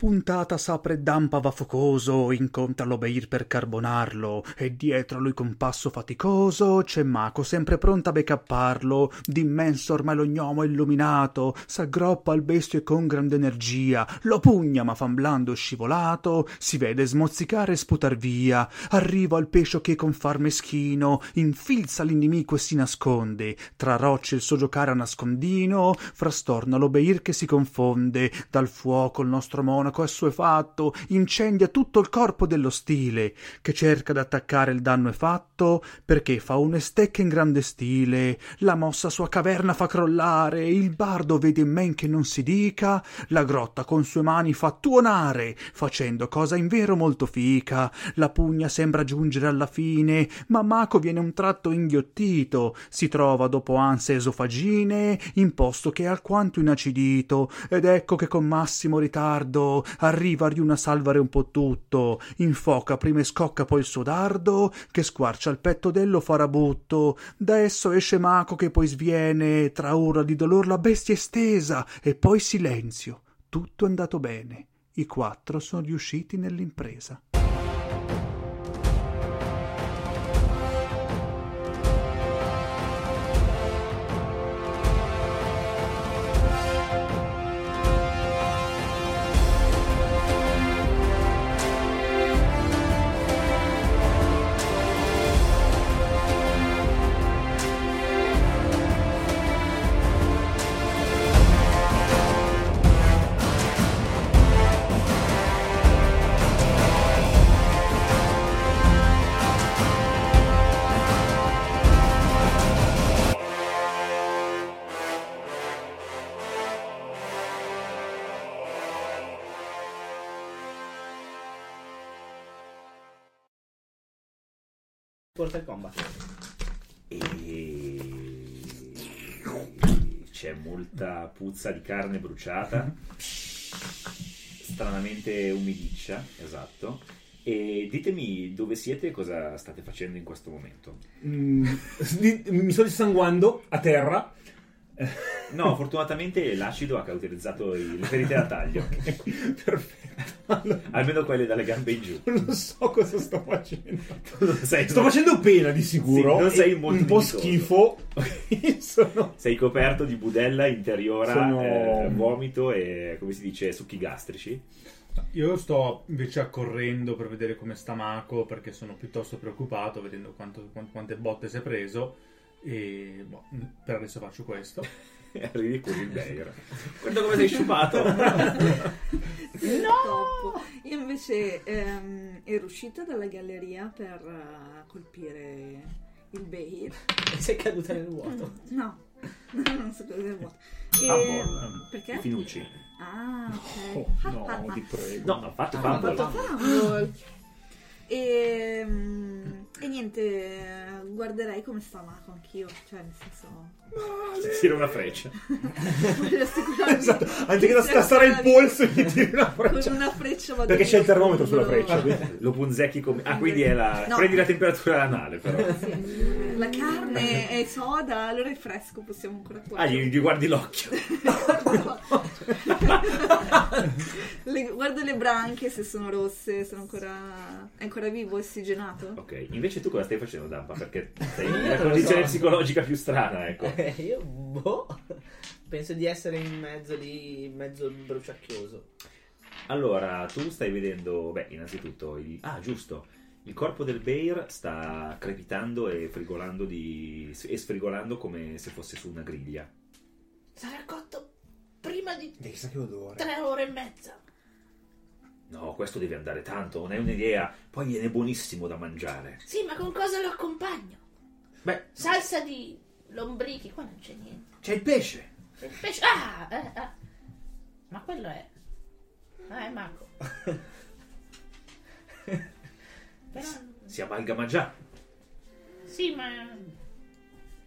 puntata s'apre dampava focoso incontra l'obeir per carbonarlo e dietro a lui con passo faticoso c'è maco sempre pronta a becapparlo. D'immenso ormai lo gnomo illuminato s'aggroppa al bestio e con grande energia. Lo pugna ma famblando scivolato si vede smozzicare e sputar via. Arriva al pescio che con far meschino infilza l'inimico e si nasconde. Tra rocce il suo giocare a nascondino frastorna l'obeir che si confonde. Dal fuoco il nostro monaco assuefatto incendia tutto il corpo dello stile. Che cerca d'attaccare il danno è fatto perché fa une stecche in grande stile. La mossa sua caverna fa crollare il bardo vede in men che non si dica la grotta con sue mani fa tuonare facendo cosa in vero molto fica. La pugna sembra giungere alla fine ma maco viene un tratto inghiottito. Si trova dopo anse esofagine in posto che è alquanto inacidito. Ed ecco che con massimo ritardo arriva a riuna salvare un po tutto. Infoca prima e scocca poi il suo dardo che squarcia il petto dello farabutto. Da esso esce maco che poi sviene tra urla di dolor la bestia è stesa e poi silenzio. Tutto è andato bene. I quattro sono riusciti nell'impresa Portal Combat. E c'è molta puzza di carne bruciata, stranamente umidiccia, esatto. E ditemi dove siete e cosa state facendo in questo momento. Mm, mi sto dissanguando a terra. No, fortunatamente l'acido ha cauterizzato i- le ferite da taglio, Perfetto. Allora, almeno quelle dalle gambe in giù. non so cosa sto facendo. Sei- Sto facendo pena di sicuro. Sì, non sei molto un po' schifo. Sono- Sei coperto di budella interiora, Sono- eh, vomito e, come si dice, succhi gastrici. Io sto invece accorrendo per vedere come sta Mako perché sono piuttosto preoccupato vedendo quanto- quan- quante botte si è preso e boh, per adesso faccio questo. E arrivi con il Beir. Guarda come sei sciupato. Troppo. Io invece ehm, ero uscita dalla galleria per eh, colpire il Beir. E sei caduta nel vuoto. No, non so cosa è vuoto. E... Ah, buono. Perché? I Finucci. Ah, ok. Oh, no, ti prego. No, ha fatto Ah, fumble. ha fatto Fumble. E, mm, e niente, guarderei come sta Mako anch'io, cioè nel senso... Tira una freccia. voglio assicurarmi Esatto, anziché che da sia stare il polso gli tiri una freccia. Con una freccia vado Perché c'è il termometro sulla freccia. Lo punzecchi come... Ah, quindi è la... No. Prendi la temperatura anale, però. Sì. La carne è soda, allora è fresco, possiamo ancora Ah, cuocere. gli, gli guardi l'occhio. Le- guardo le branchie se sono rosse, sono ancora... è ancora vivo, ossigenato. Ok, invece tu cosa stai facendo, Dampa? Perché sei in lo condizione so. psicologica più strana, ecco. Eh, io, boh, penso di essere in mezzo lì, mezzo bruciacchioso. Allora, tu stai vedendo... Beh, innanzitutto... Il... Ah, giusto. Il corpo del Bear sta crepitando e frigolando, di... e sfrigolando come se fosse su una griglia. Sarà cotto prima di Dai, chissà che odore. tre ore e mezza. No, questo deve andare tanto, non è un'idea. Poi viene buonissimo da mangiare. Sì, ma con cosa lo accompagno? Beh, Salsa di lombrichi, qua non c'è niente. c'è il pesce. C'è il pesce. Ah, eh, ah. Ma quello è. Ah, è Marco. Però. Si amalgama già. Sì, ma.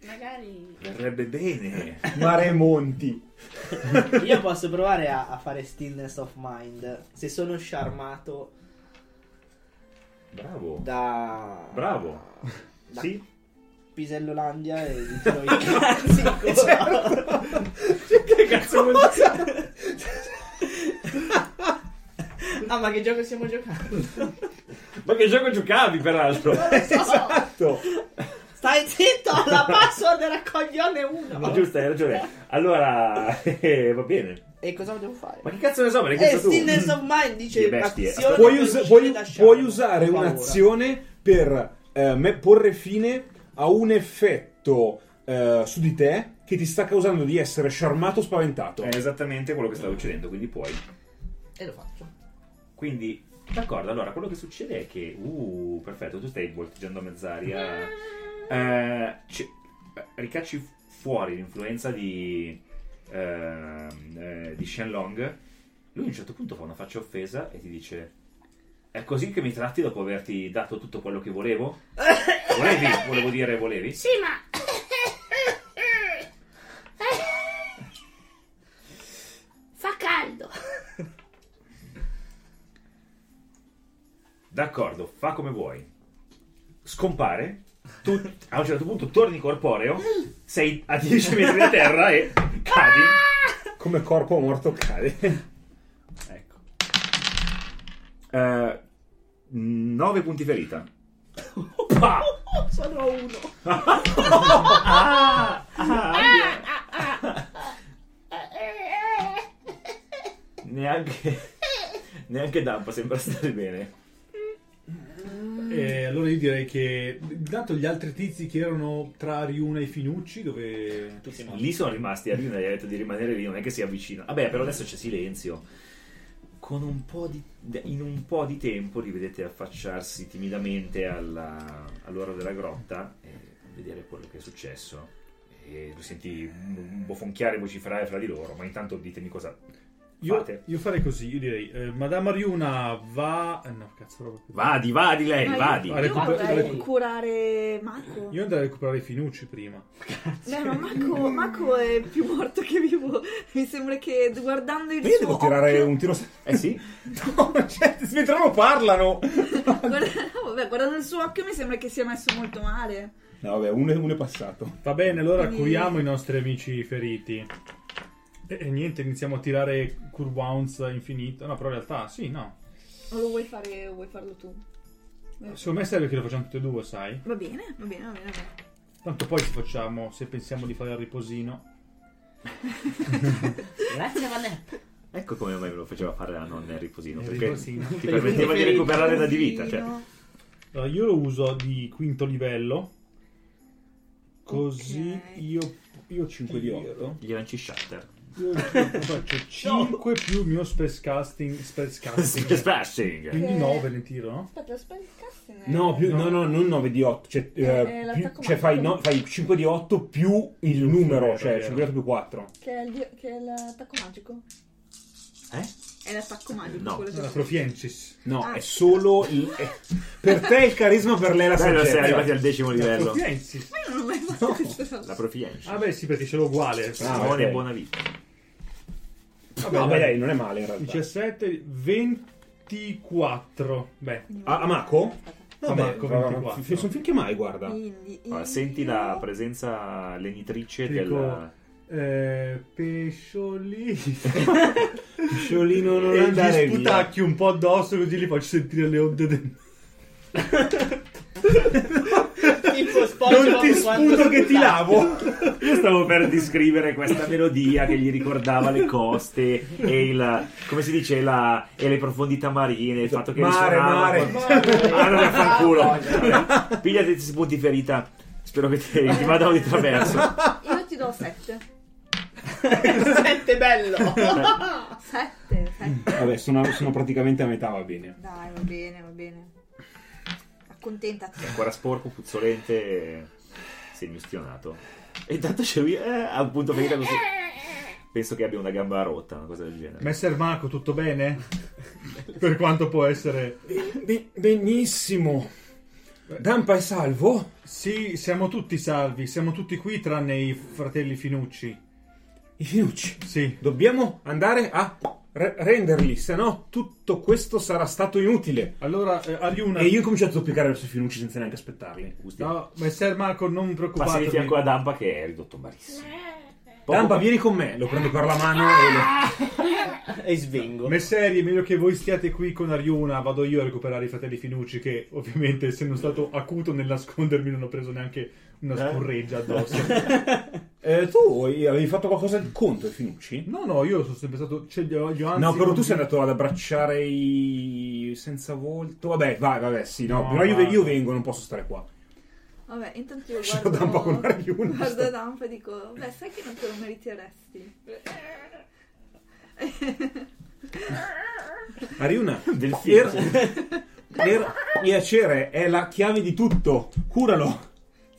Magari. Verrebbe bene. Mare e monti. Io posso provare a, a fare stillness of mind. Se sono sciarmato Bravo. da. Bravo. Da Sì? Pisellolandia e gli tiro i cazzi gola. Che cazzo vuol dire? ma che gioco stiamo giocando? Ma che gioco giocavi, peraltro? Esatto. Stai zitto, la password era coglione 1. Ma giusto, hai ragione. Allora, eh, va bene. E cosa devo fare? Ma che cazzo ne so, me l'hai Eh, chiesto tu? Stillness of Mind dice Che bestie. azione. Puoi, per uscire puoi- da puoi usare Paura. un'azione per eh, me- porre fine a un effetto eh, su di te che ti sta causando di essere sciarmato o spaventato. È esattamente quello che sta succedendo, quindi puoi. E lo faccio. Quindi, d'accordo, allora quello che succede è che, uh, perfetto, tu stai volteggiando a mezz'aria, eh, eh, ricacci fuori l'influenza di, ehm, eh, di Shenlong, lui a un certo punto fa una faccia offesa e ti dice, è così che mi tratti dopo averti dato tutto quello che volevo? Volevi? Volevo dire volevi? Sì, ma... Fa caldo. D'accordo, fa come vuoi. Scompare. Tu a un certo punto torni corporeo. Sei a 10 metri da terra e cadi. Come corpo morto cade. Ecco. 9 punti ferita. Pa! Sono uno. Neanche. Neanche Dampa sembra stare bene. E allora io direi che, dato gli altri tizi che erano tra Riuna e Finucci, dove... Lì sono rimasti a Rina e ha detto di rimanere lì, non è che si avvicina. Vabbè, però adesso c'è silenzio. Con un po' di, in un po' di tempo li vedete affacciarsi timidamente alla- all'ora della grotta e vedere quello che è successo. E lo senti bofonchiare e vociferare fra di loro, ma intanto ditemi cosa Io, io farei così, io direi, eh, Madame Riuna va... eh, no, cazzo, roba. Vadi, vadi lei, No, vadi. Io Io recuper- curare Mako. Io andrei a recuperare i Finucci prima. Beh, ma Mako, Mako è più morto che vivo. Mi sembra che guardando il Ma io suo devo tirare occhio- un tiro. Eh sì? No, cioè, mentre loro parlano. Guarda- no, vabbè, guardando il suo occhio mi sembra che sia messo molto male. No, vabbè, uno, è- uno è passato. Va bene, allora Quindi- curiamo i nostri amici feriti. E, e niente, iniziamo a tirare Cure Wounds infinito. No, però in realtà, sì, no. O lo vuoi fare o vuoi farlo tu? Secondo me serve che lo facciamo tutti e due, sai? Va bene, va bene, va bene. Va bene. Tanto poi ci facciamo, se pensiamo di fare il riposino. Grazie, Vanessa. Ecco come mai me lo faceva fare la nonna il riposino. Il Perché riposino. ti permetteva di recuperare da di vita. Cioè. Allora, io lo uso di quinto livello. Così Ok. io, io 5 di 8. Gli lanci shatter. Io faccio 5 più il mio spellcasting. Spellcasting. Splashing. Quindi Ok. 9 ne tiro, no? Aspetta, spellcasting è- No, più, no, no, non 9 di 8. Cioè, eh, Eh, più- cioè fai, no, fai 5 di 8 più il numero, vero, cioè vero. 5 di 8 più 4. Che è, il, che è l'attacco magico? Eh? È l'attacco magico. No. quello che- La Profiensis. No, Ah. è solo il, è- per te il carisma, per lei la Bello, sei saggezza. arrivati al decimo La livello. Profiensis. Ma io non ho mai fatto cosa. La proficienza. Ah beh sì, perché ce l'ho uguale. Ah, Simone buona vita. Vabbè, No, beh, dai, non è male in realtà. 17, 24. Beh, A, a Mako? Vabbè, Mako, va- 24. fi- sono finché mai, guarda. Allora, senti la presenza lenitrice dico- del... eh, pesciolino. Sciolino non e gli andare via. sputacchi un po' addosso così li faccio sentire le onde del... SpongeBob Non ti sputo che ti lavo. Io stavo per descrivere questa melodia che gli ricordava le coste e il... come si dice? La, e le profondità marine, il fatto che Mare, mare. con- Ah, non è fanculo. Pigliati questi punti ferita. Spero che ti, ti vadano di traverso. Io ti do 7. Sente bello. 7, 7. Vabbè, sono, sono praticamente a metà, va bene. Dai, va bene, va bene. Accontentati. Ancora sporco, puzzolente e semiustionato. E intanto c'è lui, eh, a un punto ferita così. Penso che abbia una gamba rotta, una cosa del genere. Messer Marco, tutto bene? per quanto può essere... Be- benissimo. Dampa è salvo? Sì, siamo tutti salvi, siamo tutti qui tranne i fratelli Finucci. I finucci. Sì, Dobbiamo andare a re- renderli, se no tutto questo sarà stato inutile. Allora, eh, Ariuna... E io ho cominciato a zoppicare verso i finucci senza neanche aspettarli. Gusti. No, messer Marco, non Passi di preoccupatevi. fianco a Dampa che è ridotto malissimo. Poco- Dampa, vieni con me, lo prendo per la mano e lo... E svengo. Messeri, è meglio che voi stiate qui con Ariuna. Vado io a recuperare i fratelli Finucci. Che ovviamente, essendo stato acuto nel nascondermi, non ho preso neanche una Eh? scurreggia addosso. Eh, tu avevi fatto qualcosa contro i finucci? no, no, io sono sempre stato. Cioè, gli ho, gli ho anzi No, però tu sei andato ad abbracciare i senza volto. Vabbè, vai, vabbè, sì, no. No, però io, va. io vengo, non posso stare qua. Vabbè, intanto io Lascialo guardo... da un po' con Ariuna. Guardo Dampa e dico, beh, sai che non te lo meriteresti. Ariuna, Del film. per piacere, è la chiave di tutto. Curalo.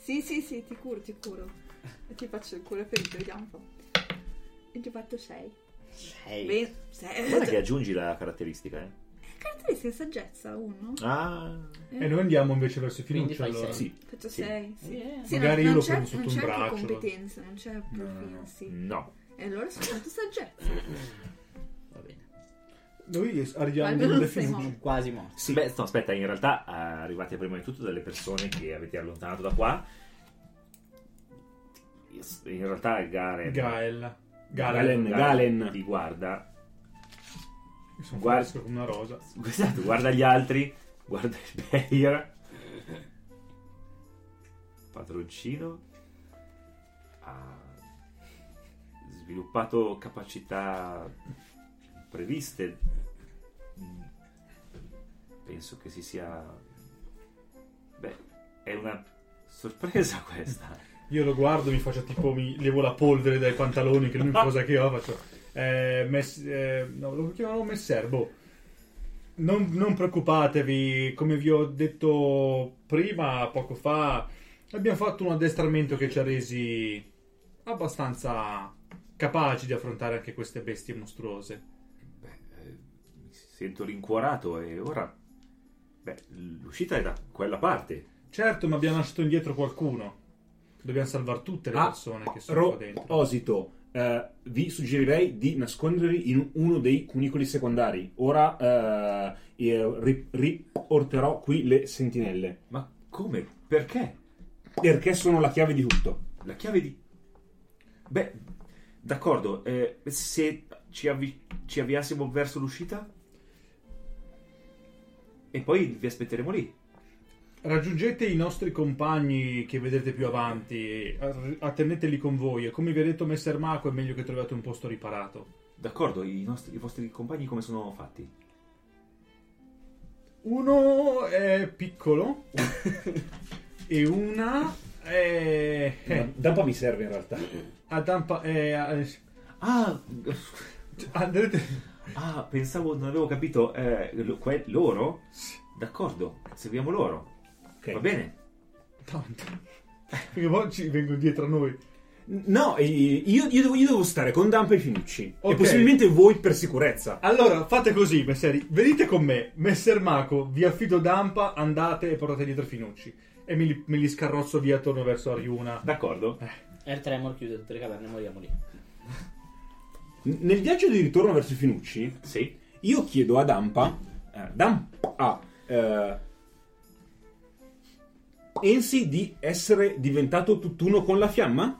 Sì, sì, sì, ti curo, ti curo. E ti faccio il cura ferito, vediamo un po'. E ti ho fatto 6. Ehi. Bene, 6. Guarda che aggiungi la caratteristica, eh. Caratteristiche di saggezza, 1. Ah, E noi andiamo invece verso i fai Allora. Sì. Faccio Sì. 6, sì. Yeah. Sì, Magari non, io lo non c'è, prendo sotto non un c'è braccio, lo- competenza, non c'è proficiency. no. E allora soltanto saggezza. Noi arriviamo Finucci. morto. Quasi morto. Sì. Beh, no, aspetta, in realtà eh, arrivate prima di tutto dalle persone che avete allontanato da qua. In realtà Garen, Gael. Galen, Galen. Galen. ti guarda. Sono Guarda- fresco come una rosa. Esatto, guarda gli altri, guarda il Beir. Padroncino ha sviluppato capacità previste. Mm, Penso che si sia. Beh, è una sorpresa questa. Io lo guardo, mi faccio tipo, mi levo la polvere dai pantaloni, che è l'unica cosa che ho, faccio... Eh, mess- eh, no, lo chiamavo Messerbo. Non, non preoccupatevi, come vi ho detto prima, poco fa, abbiamo fatto un addestramento che ci ha resi abbastanza capaci di affrontare anche queste bestie mostruose. Sento rincuorato e ora. Beh, l'uscita è da quella parte. Certo, ma abbiamo lasciato indietro qualcuno. Dobbiamo salvare tutte le Ah, persone che sono qua dentro. Proposito, eh, vi suggerirei di nascondervi in uno dei cunicoli secondari. Ora eh, ri- riporterò qui le sentinelle. Ma come? Perché? Perché sono la chiave di tutto. La chiave di. Beh, d'accordo. eh, se ci, avvi- ci avviassimo verso l'uscita? E poi vi aspetteremo lì. Raggiungete i nostri compagni che vedrete più avanti, a- attendeteli con voi e come vi ha detto Messer Mako è meglio che troviate un posto riparato. D'accordo, i, nostri- i vostri compagni come sono fatti? Uno è piccolo e una è... Eh, Dampa mi serve in realtà. a dampa... È, è- Ah, andrete... ah, pensavo, non avevo capito. eh, lo- que- loro? D'accordo, seguiamo loro. Ok. Va bene. Tanto. Perché poi ci vengono dietro a noi. No, eh, io, io devo, io devo stare con Dampa e Finucci. Ok. E possibilmente voi per sicurezza. Allora, fate così, messeri. Venite con me. Messer Mako, vi affido Dampa, andate e portate dietro i Finucci. E me li, me li scarrozzo via torno verso Ariuna. D'accordo. Air Tremor chiude tutte le caverne, moriamo lì. Nel viaggio di ritorno verso i Finucci, Sì. io chiedo a Dampa. eh, Dampa. eh, pensi di essere diventato tutt'uno con la fiamma?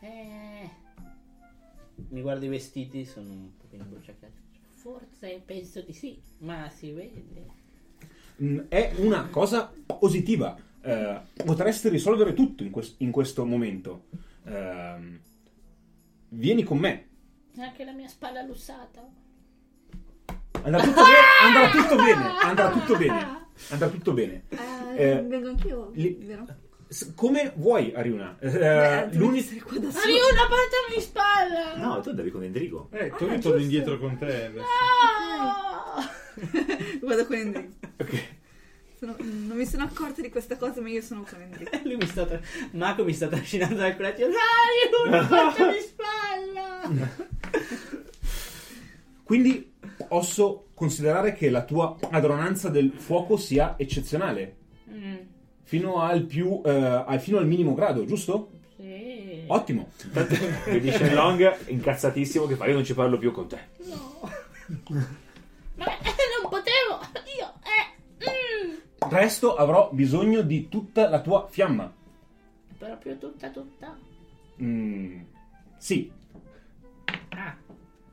Eh, Mi guardo i vestiti, sono un pochino bruciacchiati. forse penso di sì, ma si vede. Mm, È una cosa positiva. Eh, potreste risolvere tutto in, quest- in questo momento. Ehm, vieni con me. Anche la mia spalla lussata. Andrà tutto, be- andrà tutto bene. Andrà tutto bene. Andrà tutto bene. Eh, Eh, vengo anch'io, li- vero? S- come vuoi, Ariuna? Eh, Beh, devi l'uni- essere qua da solo. Ariuna, portami spalla! No, tu andavi con Endrigo. Eh, tu io torno indietro con te. adesso. Ah! Vado con Enrico. Ok. Sono- non mi sono accorta di questa cosa, ma io sono con Enrico. Lui mi sta tra... Mako mi sta trascinando dal coraggio. Ariuna, portami spalla! Quindi posso considerare che la tua padronanza del fuoco sia eccezionale. Mm, Fino al più eh, al- fino al minimo grado, giusto? sì. Ottimo. Vedi Shenlong incazzatissimo che fa io non ci parlo più con te. No. Ma mm. Resto avrò bisogno di tutta la tua fiamma. Proprio tutta, tutta. Mm, sì. Ah,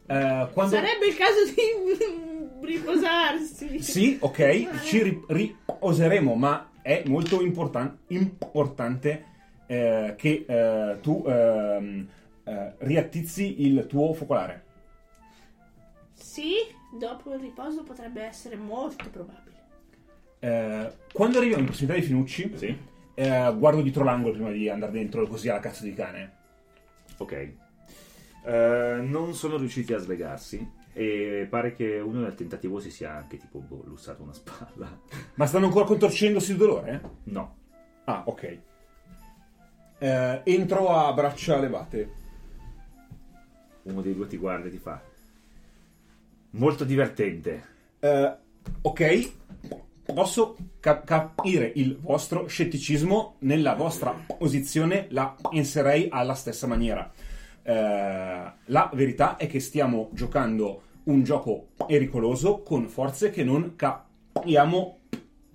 Eh, quando... sarebbe il caso di riposarsi. Sì, ok, ci ri- riposeremo, ma è molto importan- importante eh, che eh, tu ehm, eh, riattizzi il tuo focolare. Sì, dopo il riposo potrebbe essere molto probabile. Eh, quando arriviamo in prossimità di Finucci, Sì. eh, guardo dietro l'angolo prima di andare dentro così alla cazzo di cane. Ok. Eh, non sono riusciti a svegarsi e pare che uno nel tentativo si sia anche tipo boh, lussato una spalla. Ma stanno ancora contorcendosi di dolore? No. Ah, ok. Eh, entro a braccia levate. Uno dei due ti guarda e ti fa. Molto divertente. Eh, ok, posso cap- capire il vostro scetticismo nella vostra posizione, la penserei alla stessa maniera. Eh, la verità è che stiamo giocando un gioco pericoloso con forze che non capiamo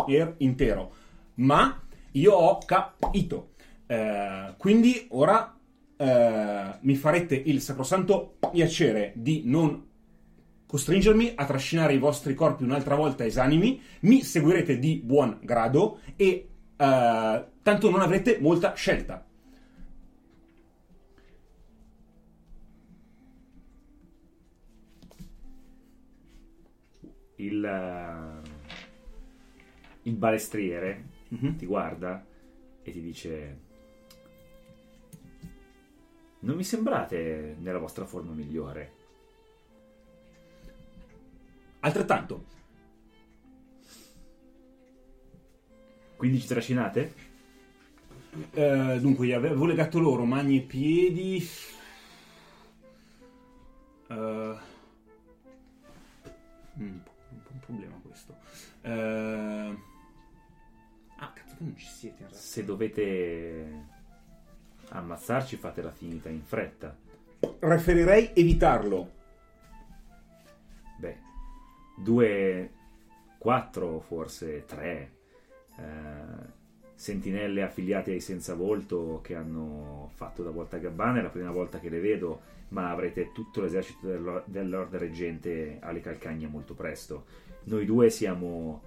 per intero, ma io ho capito. Eh, quindi ora eh, mi farete il sacrosanto piacere di non costringermi a trascinare i vostri corpi un'altra volta esanimi, mi seguirete di buon grado e eh, tanto non avrete molta scelta. Il, eh, il balestriere Mhm. ti guarda e ti dice: Non mi sembrate nella vostra forma migliore. Altrettanto, Quindi ci trascinate? eh, dunque, avevo legato loro mani e piedi. Mm, un po' un problema questo. Eh, ah, cazzo, che non ci siete in realtà. Se dovete ammazzarci, fatela finita in fretta. Preferirei evitarlo. Due, quattro, forse tre eh, sentinelle affiliate ai senza volto che hanno fatto da volta a gabbana. È la prima volta che le vedo, ma avrete tutto l'esercito del, del Lord Reggente alle calcagna molto presto. Noi due siamo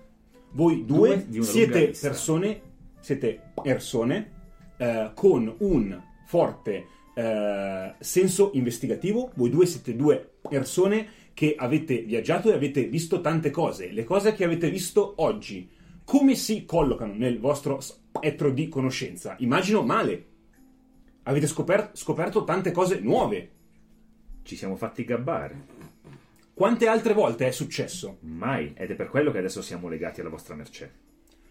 Voi Due due, siete persone, siete persone eh, con un forte eh, senso investigativo. Voi due siete due persone che avete viaggiato e avete visto tante cose. Le cose che avete visto oggi, come si collocano nel vostro spettro di conoscenza? Immagino male. Avete scoper- scoperto tante cose nuove. ci siamo fatti gabbare. Quante altre volte è successo? Mai, ed è per quello che adesso siamo legati alla vostra mercé.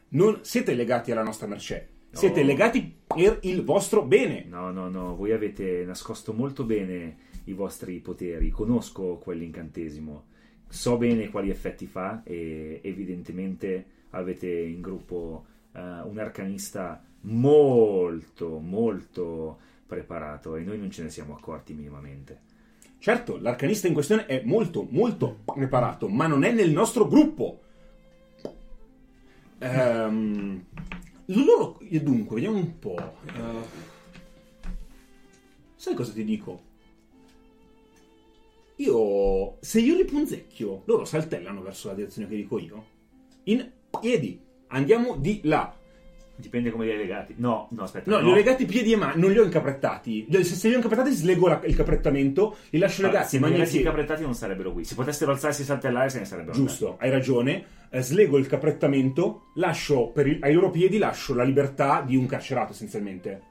Non siete legati alla nostra. Siete No. legati per il vostro bene. No, no, no, voi avete nascosto molto bene i vostri poteri, conosco quell'incantesimo, so bene quali effetti fa e evidentemente avete in gruppo eh, un arcanista molto, molto preparato e noi non ce ne siamo accorti minimamente. Certo, l'arcanista in questione è molto, molto preparato, ma non è nel nostro gruppo. Ehm, loro, dunque, vediamo un po'. Eh, sai cosa ti dico? Io, se io li punzecchio, loro saltellano verso la direzione che dico io. In piedi, andiamo di là. Dipende come li hai legati. No, no, aspetta. No, li ho legati piedi e mani, non li ho incaprettati. Se, se li ho incaprettati, slego la- il caprettamento, li lascio Allora, legati se non avessi piedi. caprettati non sarebbero qui. Se potessero alzarsi e saltellare se ne sarebbero Giusto, hai ragione. Eh, slego il caprettamento, lascio il- ai loro piedi lascio la libertà di un carcerato essenzialmente.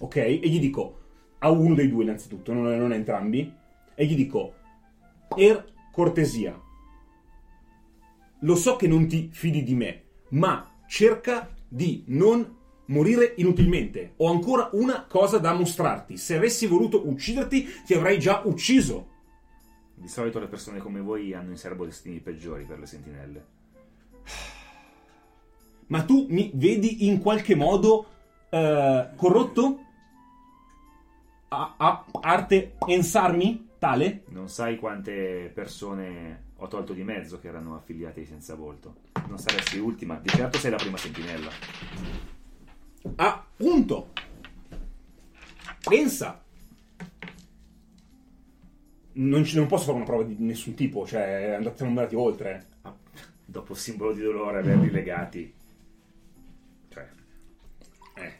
Ok? E gli dico a uno dei due innanzitutto, non, non a entrambi, e gli dico per cortesia. Lo so che non ti fidi di me, ma cerca di non morire inutilmente. Ho ancora una cosa da mostrarti. Se avessi voluto ucciderti, ti avrei già ucciso. Di solito le persone come voi hanno in serbo destini peggiori per le sentinelle. Ma tu mi vedi in qualche modo eh, corrotto? A, a arte pensarmi? Tale? Non sai quante persone ho tolto di mezzo che erano affiliate ai senza volto. Non saresti ultima, di certo sei la prima sentinella. Ah, punto. Pensa. Non, ci- non posso fare una prova di nessun tipo, cioè andate, andati oltre. Ah, Dopo simbolo di dolore averli legati. Cioè, Eh.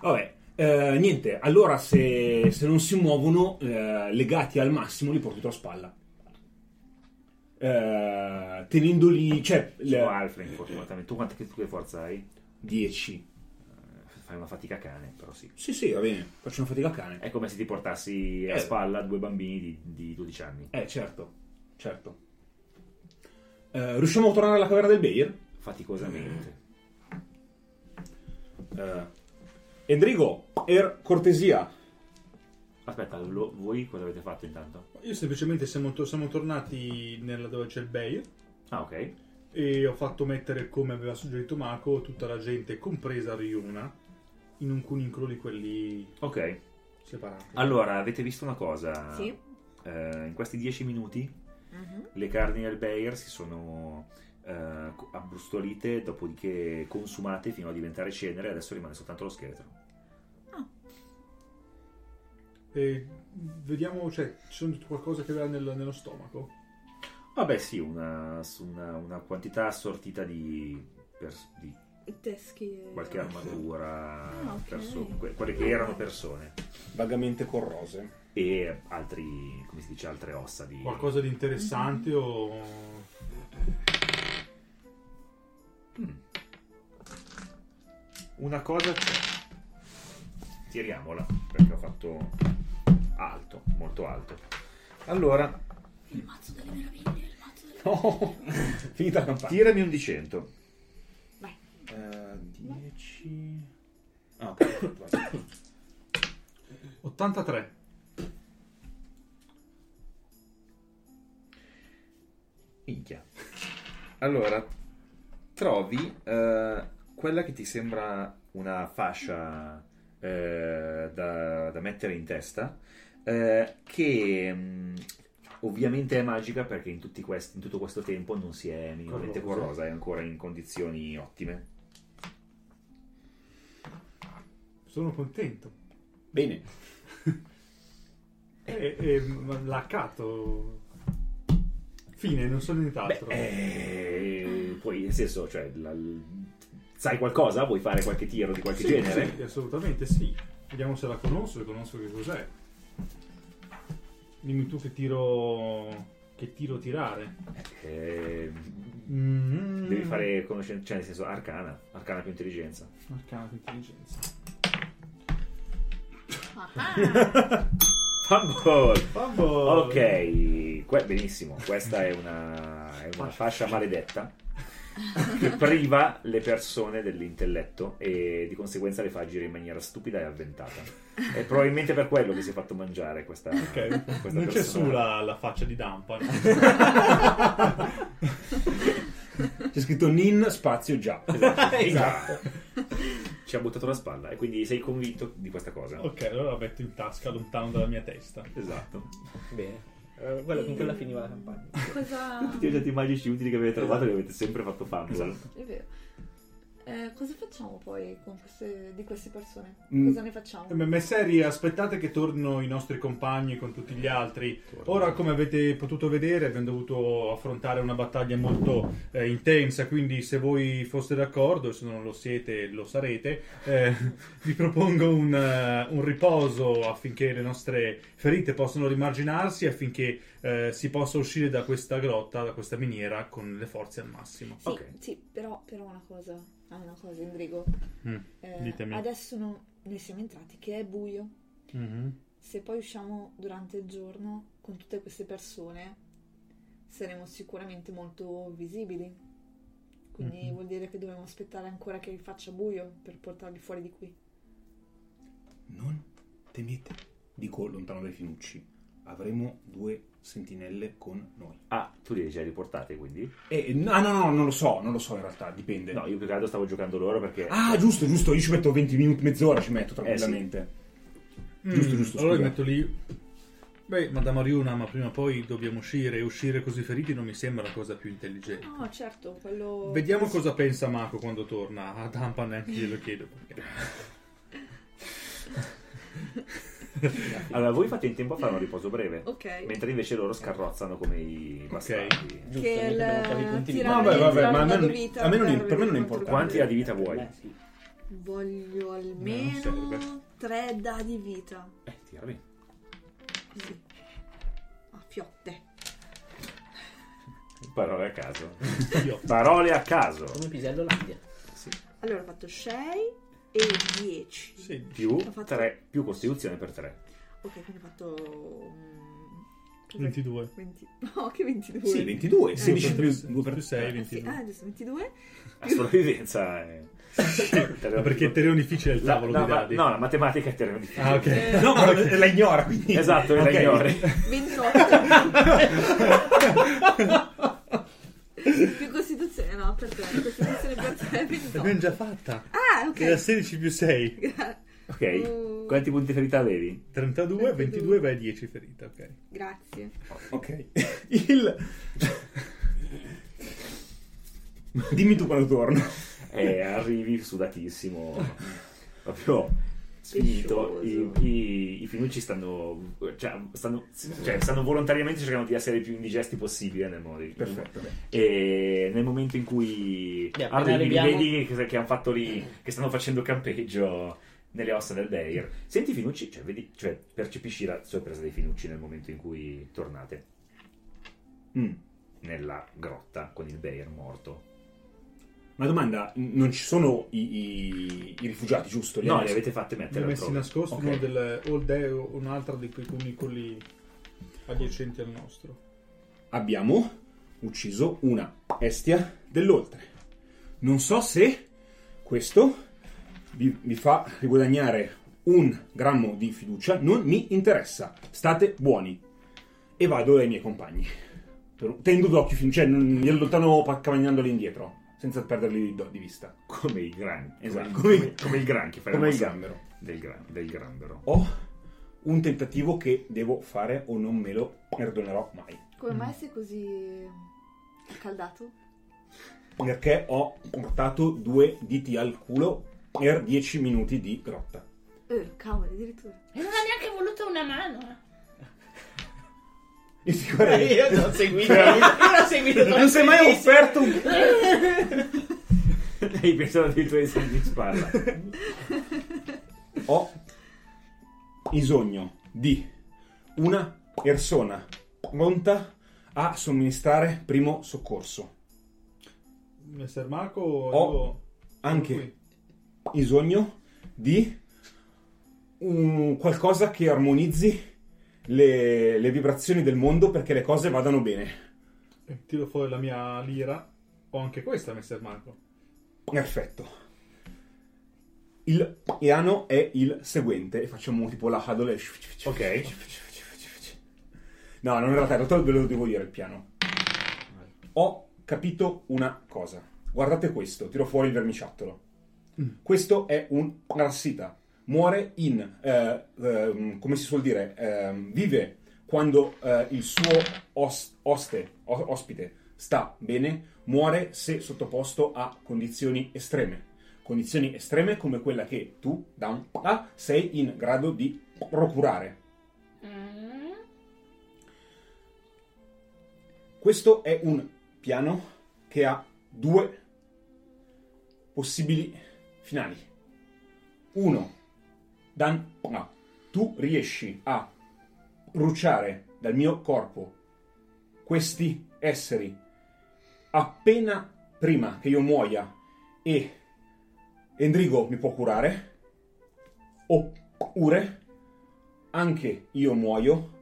Vabbè, eh, niente, allora se, se non si muovono, eh, legati al massimo, li porti sulla spalla. Eh, tenendoli, cioè, sono Alfred, fortunatamente. Tu quante tu che forza hai? 10. Eh, Fai una fatica cane, però sì. Sì, sì, va bene, faccio una fatica a cane. È come se ti portassi a Eh. spalla due bambini di, di 12 anni. Eh, certo, certo. Eh, riusciamo a tornare alla caverna del Beir? Faticosamente. Eh, Endrigo, er cortesia. Aspetta, lo- voi cosa avete fatto intanto? Io semplicemente siamo, to- siamo tornati nella, dove c'è il Bayer Ah, ok. e ho fatto mettere, come aveva suggerito Mako, tutta la gente, compresa Ryuna, in un cunicolo di quelli Ok. separati. Allora, avete visto una cosa? Sì. Eh, in questi 10 minuti Mhm. le carni del Bayer si sono eh, co- abbrustolite, dopodiché consumate fino a diventare cenere, adesso rimane soltanto lo scheletro. E vediamo, cioè, ci sono qualcosa che aveva nel- nello stomaco. Vabbè, sì, una, una- una quantità assortita di, pers- di Teschi e... qualche armatura, Ah, ok. perso- que- quelle che erano persone, Vagamente corrose. e altri, come si dice, altre ossa di... Qualcosa di interessante o... Mm. Una cosa c'è. Tiriamola, perché ho fatto alto, molto alto. Allora, Il mazzo delle meraviglie, il mazzo delle No, finita la campagna. tirami un di 100. Vai. 10. Ah, ok. vai. 83. Minchia. Allora, trovi eh, quella che ti sembra una fascia eh, da, da mettere in testa, eh, che mh, ovviamente è magica perché in, tutti questi- in tutto questo tempo non si è minimamente Corrosa. corrosa, è ancora in condizioni ottime. Sono contento. Bene. E, e laccato. Fine, non so nient'altro. Eh, poi, nel senso, cioè, la- sai qualcosa? Vuoi fare qualche tiro di qualche Sì, genere? sì, assolutamente sì. Vediamo se la conosco, se conosco che cos'è. Dimmi tu che tiro. che tiro tirare. Eh, Mm. Devi fare conoscenza, cioè nel senso arcana, arcana più intelligenza. Arcana di intelligenza. Fumble! Fumble! Ok, que- benissimo, questa è una, è una fascia maledetta che priva le persone dell'intelletto e di conseguenza le fa agire in maniera stupida e avventata. È probabilmente per quello che si è fatto mangiare questa, Ok, questa non c'è persona. su la, la faccia di Dampa. C'è scritto Nin spazio già. Esatto. Ci ha buttato la spalla e quindi sei convinto di questa cosa. ok, allora la metto in tasca lontano dalla mia testa. Esatto. Bene. Eh, quella- con quella finiva la campagna. cosa... Tutti gli oggetti magici utili che avete trovato li avete sempre fatto fumble. È vero. Eh, cosa facciamo poi con queste, di queste persone? Mm. Cosa ne facciamo? Messeri, aspettate che tornino i nostri compagni con tutti gli altri. Ora, come avete potuto vedere, abbiamo dovuto affrontare una battaglia molto eh, intensa, quindi se voi foste d'accordo, se non lo siete, lo sarete, eh, vi propongo un, eh, un riposo affinché le nostre ferite possano rimarginarsi, affinché eh, si possa uscire da questa grotta, da questa miniera, con le forze al massimo. Sì, Ok. sì, però, però una cosa, ah, una cosa, Indrigo. Mm, Eh, adesso no- noi siamo entrati, che è buio. Mhm. Se poi usciamo durante il giorno con tutte queste persone, saremo sicuramente molto visibili. Quindi Mhm. vuol dire che dobbiamo aspettare ancora che faccia buio per portarli fuori di qui. Non temete, dico lontano dai finucci. Avremo due sentinelle con noi. Ah, tu li hai già riportate quindi? E, no, no, no, non lo so, non lo so in realtà, dipende. No, io più che altro stavo giocando loro perché... Ah, giusto, giusto, io ci metto 20 minuti, mezz'ora ci metto Eh, tranquillamente. Mm, Giusto, giusto, Allora li scusa. metto lì Beh, Madame Ariuna, ma prima o poi dobbiamo uscire e uscire così feriti non mi sembra la cosa più intelligente. No, certo, quello... Vediamo cosa pensa Mako quando torna. A Dampa neanche glielo chiedo. perché- Allora, voi fate in tempo a fare un riposo breve. Ok. Mentre invece loro scarrozzano come i bastardi. Che il tirare- Vabbè, vabbè, ma a me non- dado vita a me non- per me non importante. Quanti dadi vita vuoi? Beh, sì. Voglio almeno tre dadi vita. Eh, tirali. Così. A fiotte. Parole a caso. Parole a caso. Come Pisello Landia. Allora ho fatto 6 e 10. Sì. Più fatto- 3, più costituzione per 3. Ok, quindi ho fatto... mm, cos'è? 22. 20. No, che 22. Sì, 22, 16 Eh, più più 2 per più sei, Ah, sì, 22. ah, giusto, 22. La sopravvivenza è... Ma perché terreno difficile il La- tavolo no, di ma- dadi? no, la matematica è terreno difficile. Ah, ok. Eh, No, ma la ignora quindi. Esatto, la Ok. ignori. 28. Costituzione 28. L'abbiamo già fatta. Ah, Era ok. 16 più 6. Gra- Ok, Uh. quanti punti ferita avevi? 32, 22 vai 10 ferita, ok. Grazie. Ok. Il... Dimmi tu quando torno. Eh, arrivi sudatissimo. Proprio finito. I, Pescioso. i, i finucci stanno cioè, stanno, cioè, stanno volontariamente cercando di essere i più indigesti possibile nel modo Perfetto. E nel momento in cui Beh, arrivi, li vedi che, che hanno fatto lì, che stanno facendo campeggio nelle ossa del Beir. Senti i finucci, cioè, vedi, cioè percepisci la sorpresa dei finucci nel momento in cui tornate Mm. nella grotta con il Beir morto. Una domanda, non ci sono i, i- i rifugiati, giusto? Li No, li avete fatte Li ho mettere messi nascosti Ok. uno del Old Day o un'altra di quei cunicoli adiacenti al nostro. Abbiamo ucciso una bestia dell'oltre. Non so se questo vi, vi fa riguadagnare un grammo di fiducia, non mi interessa. State buoni. E vado dai miei compagni. Tendo d'occhio, cioè non- mi allontano camminandoli indietro, senza perderli di, vista. Come i gran, Esatto. come, come, come il la Come il gambero. del, gran, del gambero. Ho un tentativo che devo fare o non me lo perdonerò mai. Come mai sei così caldato? Perché ho portato due diti al culo per 10 minuti di grotta. Eh, cavolo, addirittura. E non ha neanche voluto una mano. Eh. Io Io non ho seguito. Io non ho seguito. Non sei mai offerto un... Hai pensato addirittura di essere di spalla. Ho bisogno di una persona pronta a somministrare primo soccorso. Messer Marco Ho io- anche bisogno di un qualcosa che armonizzi le, le vibrazioni del mondo perché le cose vadano bene. Eh, Tiro fuori la mia lira. Ho anche questa, Messer Marco. Perfetto. Il piano è il seguente. E facciamo tipo la Hadole. Ok. No, non in realtà, in realtà ve lo devo dire il piano. Ho capito una cosa. Guardate questo, tiro fuori il vermiciattolo. Questo è un parassita. Muore in, eh, ehm, come si suol dire, ehm, vive quando eh, il suo os- oste, o- ospite sta bene, muore se sottoposto a condizioni estreme. Condizioni estreme come quella che tu, Dampa, sei in grado di procurare. Mm. Questo è un piano che ha due possibili finali. Uno, Dan, tu riesci a bruciare dal mio corpo questi esseri appena prima che io muoia e Endrigo mi può curare, oppure anche io muoio,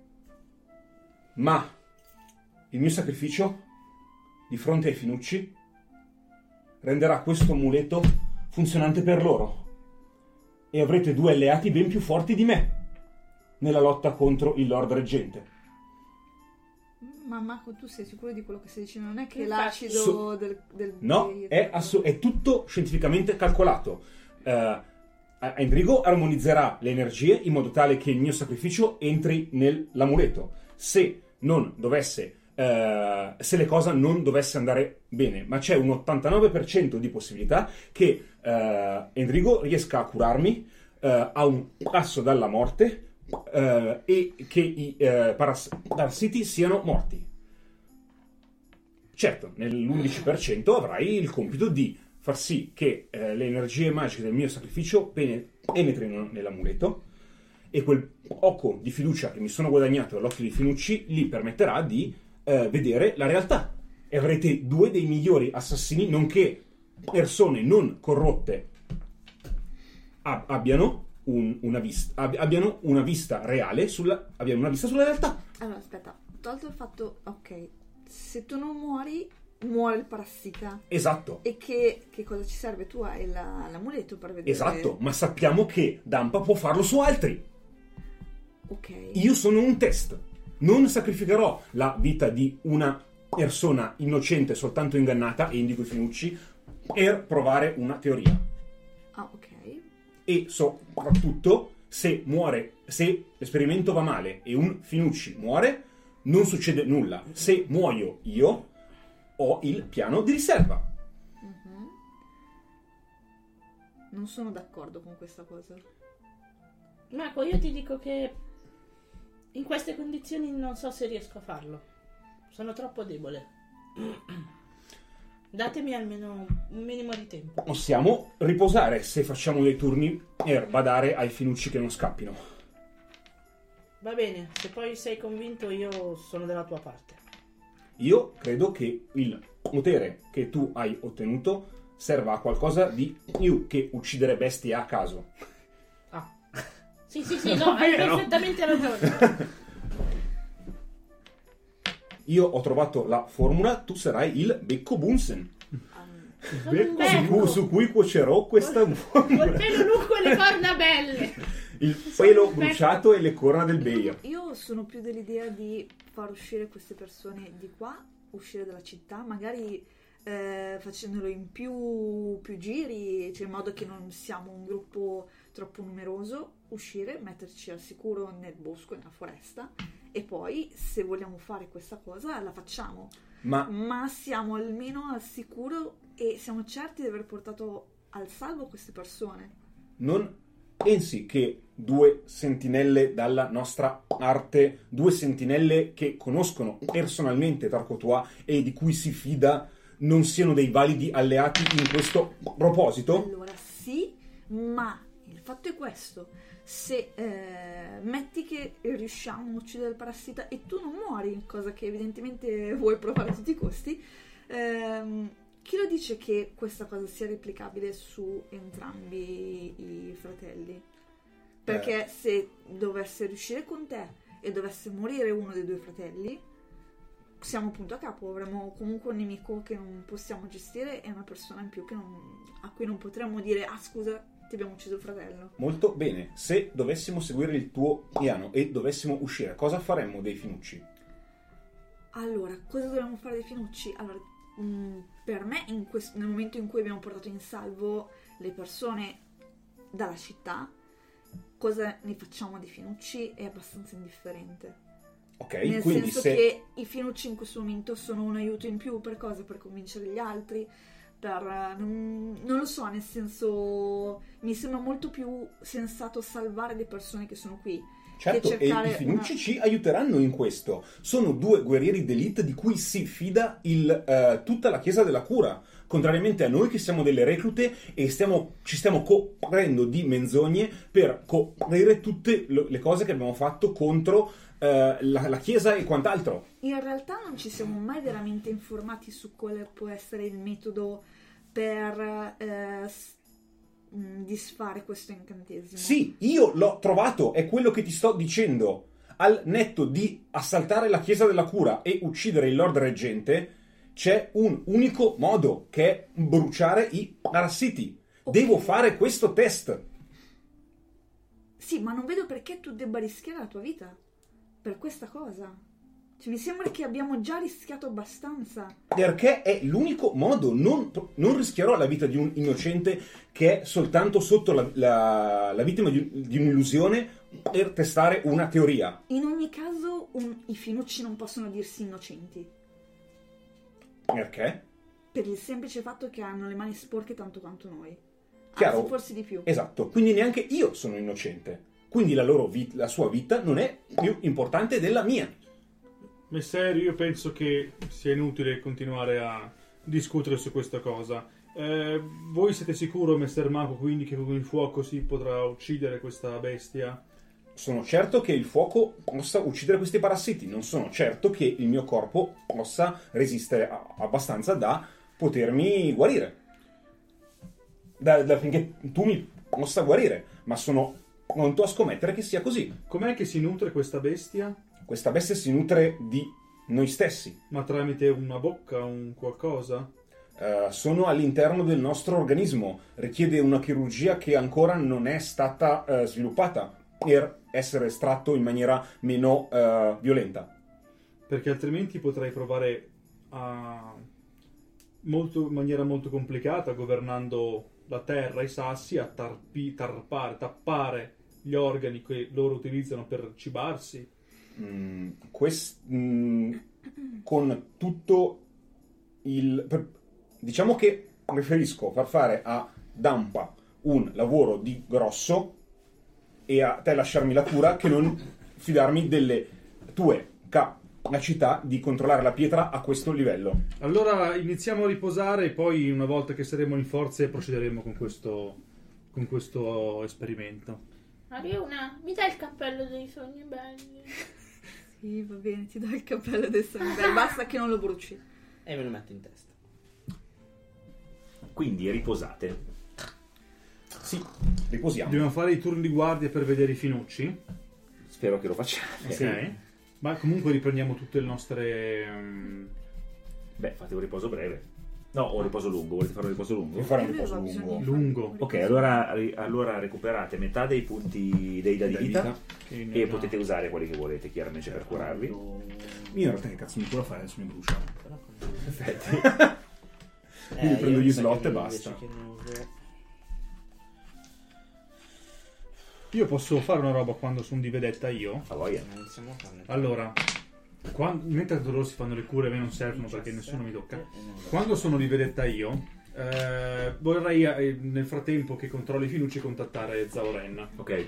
ma il mio sacrificio di fronte ai Finucci renderà questo amuleto funzionante per loro e avrete due alleati ben più forti di me nella lotta contro il Lord Reggente. Ma Marco, tu sei sicuro di quello che stai dicendo? Non è che Infatti. l'acido So- del, del... No, dei- è, assu- è tutto scientificamente calcolato. A- Endrigo armonizzerà le energie in modo tale che il mio sacrificio entri nell'amuleto. Se non dovesse. Eh, se le cose non dovesse andare bene, ma c'è un 89% di possibilità che eh, Endrigo riesca a curarmi eh, a un passo dalla morte eh, e che i eh, paras- parassiti siano morti. Certo, nell'11% avrai il compito di far sì che le energie magiche del mio sacrificio pene- penetrino nell'amuleto e quel poco di fiducia che mi sono guadagnato all'occhio di Finucci gli permetterà di eh, vedere la realtà. E avrete due dei migliori assassini, nonché persone non corrotte ab- abbiano, un- una, vis- ab- abbiano una vista reale sulla, abbiano una vista sulla realtà. Allora, aspetta, tolto il fatto, ok, se tu non muori, muore il parassita. Esatto. E che, che cosa ci serve? Tu hai la- l'amuleto per vedere. Esatto, ma sappiamo che Dampa può farlo su altri. Ok. Io sono un test. Non sacrificherò la vita di una persona innocente soltanto ingannata, e indico i Finucci, per provare una teoria. Ah, ok. E soprattutto, se muore, se l'esperimento va male e un Finucci muore, non succede nulla. Se muoio io, ho il piano di riserva. Mhm. Non sono d'accordo con questa cosa. Marco, io ti dico che in queste condizioni non so se riesco a farlo. Sono troppo debole. Datemi almeno un minimo di tempo. Possiamo riposare se facciamo dei turni per badare ai Finucci che non scappino. Va bene, se poi sei convinto io sono dalla tua parte. Io credo che il potere che tu hai ottenuto serva a qualcosa di più che uccidere bestie a caso. Sì, sì, sì, no, hai Vero? perfettamente ragione. Io ho trovato la formula, tu sarai il Becco Bunsen, Um, Becco su, cui- su cui cuocerò questa Col formula. pelo lungo e le corna belle. Il Sono pelo bruciato e le corna del Beia. io sono più dell'idea di far uscire queste persone di qua, uscire dalla città, magari eh, facendolo in più, più giri, cioè in modo che non siamo un gruppo troppo numeroso, uscire, metterci al sicuro nel bosco, nella foresta e poi se vogliamo fare questa cosa la facciamo, Ma ma siamo almeno al sicuro e siamo certi di aver portato al salvo queste persone. non pensi che due sentinelle dalla nostra arte, due sentinelle che conoscono personalmente Tarkotua e di cui si fida, non siano dei validi alleati in questo proposito? Allora sì, ma il fatto è questo. Se eh, metti che riusciamo a uccidere il parassita e tu non muori, cosa che evidentemente vuoi provare a tutti i costi, ehm, chi lo dice che questa cosa sia replicabile su entrambi i fratelli? Perché se dovesse riuscire con te e dovesse morire uno dei due fratelli, siamo punto a capo, avremo comunque un nemico che non possiamo gestire e una persona in più che non- a cui non potremmo dire ah scusa ti abbiamo ucciso il fratello. Molto bene, se dovessimo seguire il tuo piano e dovessimo uscire, cosa faremmo dei Finucci? Allora, cosa dobbiamo fare dei Finucci? Allora, mh, per me in quest- nel momento in cui abbiamo portato in salvo le persone dalla città, cosa ne facciamo dei Finucci è abbastanza indifferente. Ok, Nel quindi senso se... che i Finucci in questo momento sono un aiuto in più per cosa? Per convincere gli altri, per... eh, Non, non lo so, nel senso... Mi sembra molto più sensato salvare le persone che sono qui. Certo, e i Finucci una- ci aiuteranno in questo. Sono due guerrieri d'elite di cui si fida il, eh, tutta la Chiesa della Cura. Contrariamente a noi che siamo delle reclute e stiamo- ci stiamo coprendo di menzogne per coprire tutte le cose che abbiamo fatto contro eh, la, la Chiesa e quant'altro. In realtà non ci siamo mai veramente informati su quale può essere il metodo per eh, disfare questo incantesimo. Sì, io l'ho trovato, è quello che ti sto dicendo. Al netto di assaltare la Chiesa della Cura e uccidere il Lord Reggente, c'è un unico modo, che è bruciare i parassiti. Ok. Devo fare questo test. Sì, ma non vedo perché tu debba rischiare la tua vita per questa cosa. Cioè, mi sembra che abbiamo già rischiato abbastanza. Perché è l'unico modo. Non, non rischierò la vita di un innocente che è soltanto sotto la, la- la vittima di, di un'illusione per testare una teoria. In ogni caso, un- i finucci non possono dirsi innocenti. Perché? Per il semplice fatto che hanno le mani sporche tanto quanto noi. Chiaro. Anzi, forse di più. Esatto. Quindi neanche io sono innocente. Quindi la, loro vit- la sua vita non è più importante della mia. Messer, io penso che sia inutile continuare a discutere su questa cosa. Eh, voi siete sicuro, Messer Mako, quindi che con il fuoco si potrà uccidere questa bestia? Sono certo che il fuoco possa uccidere questi parassiti, non sono certo che il mio corpo possa resistere a- abbastanza da potermi guarire. Da, da- finché tu mi possa guarire, ma sono pronto a scommettere che sia così. Com'è che si nutre questa bestia? Questa bestia si nutre di noi stessi. Ma tramite una bocca, un qualcosa? Eh, sono all'interno del nostro organismo, richiede una chirurgia che ancora non è stata eh, sviluppata per essere estratto in maniera meno eh, violenta. Perché altrimenti potrei provare a... Molto, in maniera molto complicata, governando la terra, i sassi, a tarpi- tarpare, tappare gli organi che loro utilizzano per cibarsi. Mm, quest- mm, con tutto il per- diciamo che preferisco far fare a Dampa un lavoro di grosso e a te lasciarmi la cura che non fidarmi delle tue capacità di controllare la pietra a questo livello. Allora iniziamo a riposare e poi una volta che saremo in forze procederemo con questo, con questo esperimento. Ariuna, mi dai il cappello dei sogni belli? Sì, va bene, ti do il cappello adesso. Basta che non lo bruci. E me lo metto in testa. Quindi riposate. Sì, riposiamo. Dobbiamo fare i turni di guardia per vedere i finucci. Spero che lo facciate. Ok. Ma comunque riprendiamo tutte le nostre. mm, Beh, fate un riposo breve. No, o un riposo lungo. Volete fare un riposo lungo? Devo fare un riposo lungo. Lungo. un Ok, allora, allora recuperate metà dei punti dei dadi Da vita, e potete usare quelli che volete, chiaramente, per curarvi. Io in realtà che cazzo mi cura fare adesso mi brucia. Perfetti. Quindi Eh, prendo gli slot e basta. Io posso fare una roba quando sono di vedetta io? A voglia. Iniziamo a farne. Allora, quan- mentre loro si fanno le cure, a me non servono perché nessuno mi tocca. Quando sono di vedetta io, eh, vorrei eh, nel frattempo che controlli finucci contattare Zauren. Ok.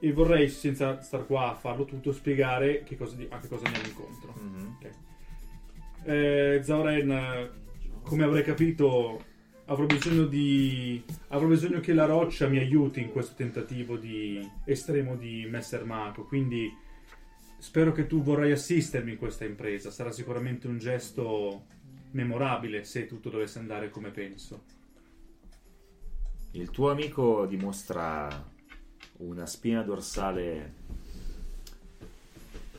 E vorrei, senza star qua a farlo tutto, spiegare che cosa a che cosa andiamo incontro. Mhm. Eh, Zauren, eh, come avrei capito, avrò bisogno di. avrò bisogno che la roccia mi aiuti in questo tentativo di estremo di Messer Mako. Quindi spero che tu vorrai assistermi in questa impresa. Sarà sicuramente un gesto memorabile se tutto dovesse andare come penso. Il tuo amico dimostra una spina dorsale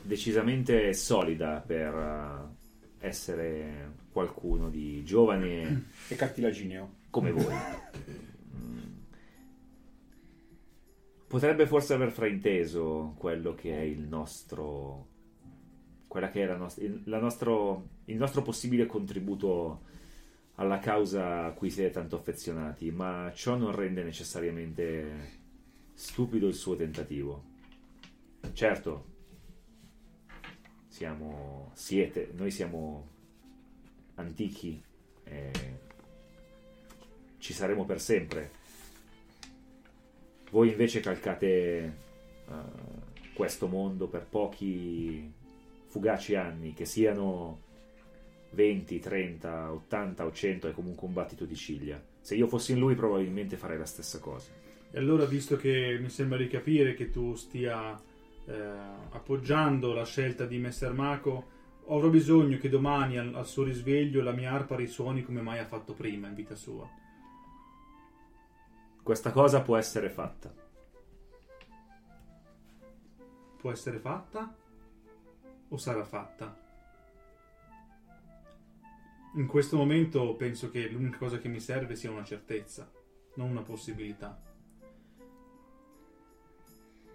decisamente solida per eh, essere qualcuno di giovane E cartilagineo. come voi. Potrebbe forse aver frainteso quello che è il nostro. quella che è nost- il, la nostro, il nostro possibile contributo alla causa a cui siete tanto affezionati, ma ciò non rende necessariamente stupido il suo tentativo. Certo, siamo. siete, noi siamo antichi e ci saremo per sempre. Voi invece calcate eh, questo mondo per pochi fugaci anni, che siano 20, 30, 80 o 100, è comunque un battito di ciglia. Se io fossi in lui probabilmente farei la stessa cosa. E allora, visto che mi sembra di capire che tu stia eh, appoggiando la scelta di Messer Mako, avrò bisogno che domani al, al suo risveglio la mia arpa risuoni come mai ha fatto prima in vita sua. Questa cosa può essere fatta. Può essere fatta o sarà fatta? In questo momento penso che l'unica cosa che mi serve sia una certezza, non una possibilità.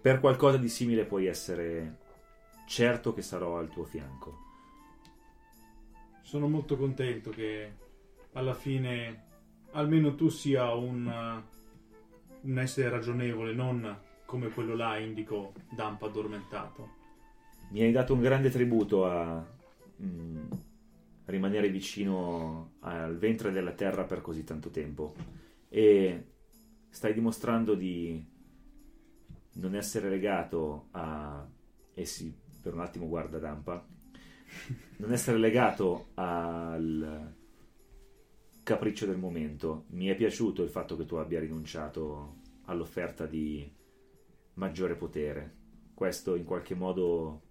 Per qualcosa di simile puoi essere certo che sarò al tuo fianco. Sono molto contento che alla fine almeno tu sia un, un essere ragionevole, non come quello là indico Dampa addormentato. Mi hai dato un grande tributo a mm, rimanere vicino al ventre della terra per così tanto tempo e stai dimostrando di non essere legato a e sì, per un attimo guarda Dampa non essere legato al capriccio del momento. Mi è piaciuto il fatto che tu abbia rinunciato all'offerta di maggiore potere. Questo in qualche modo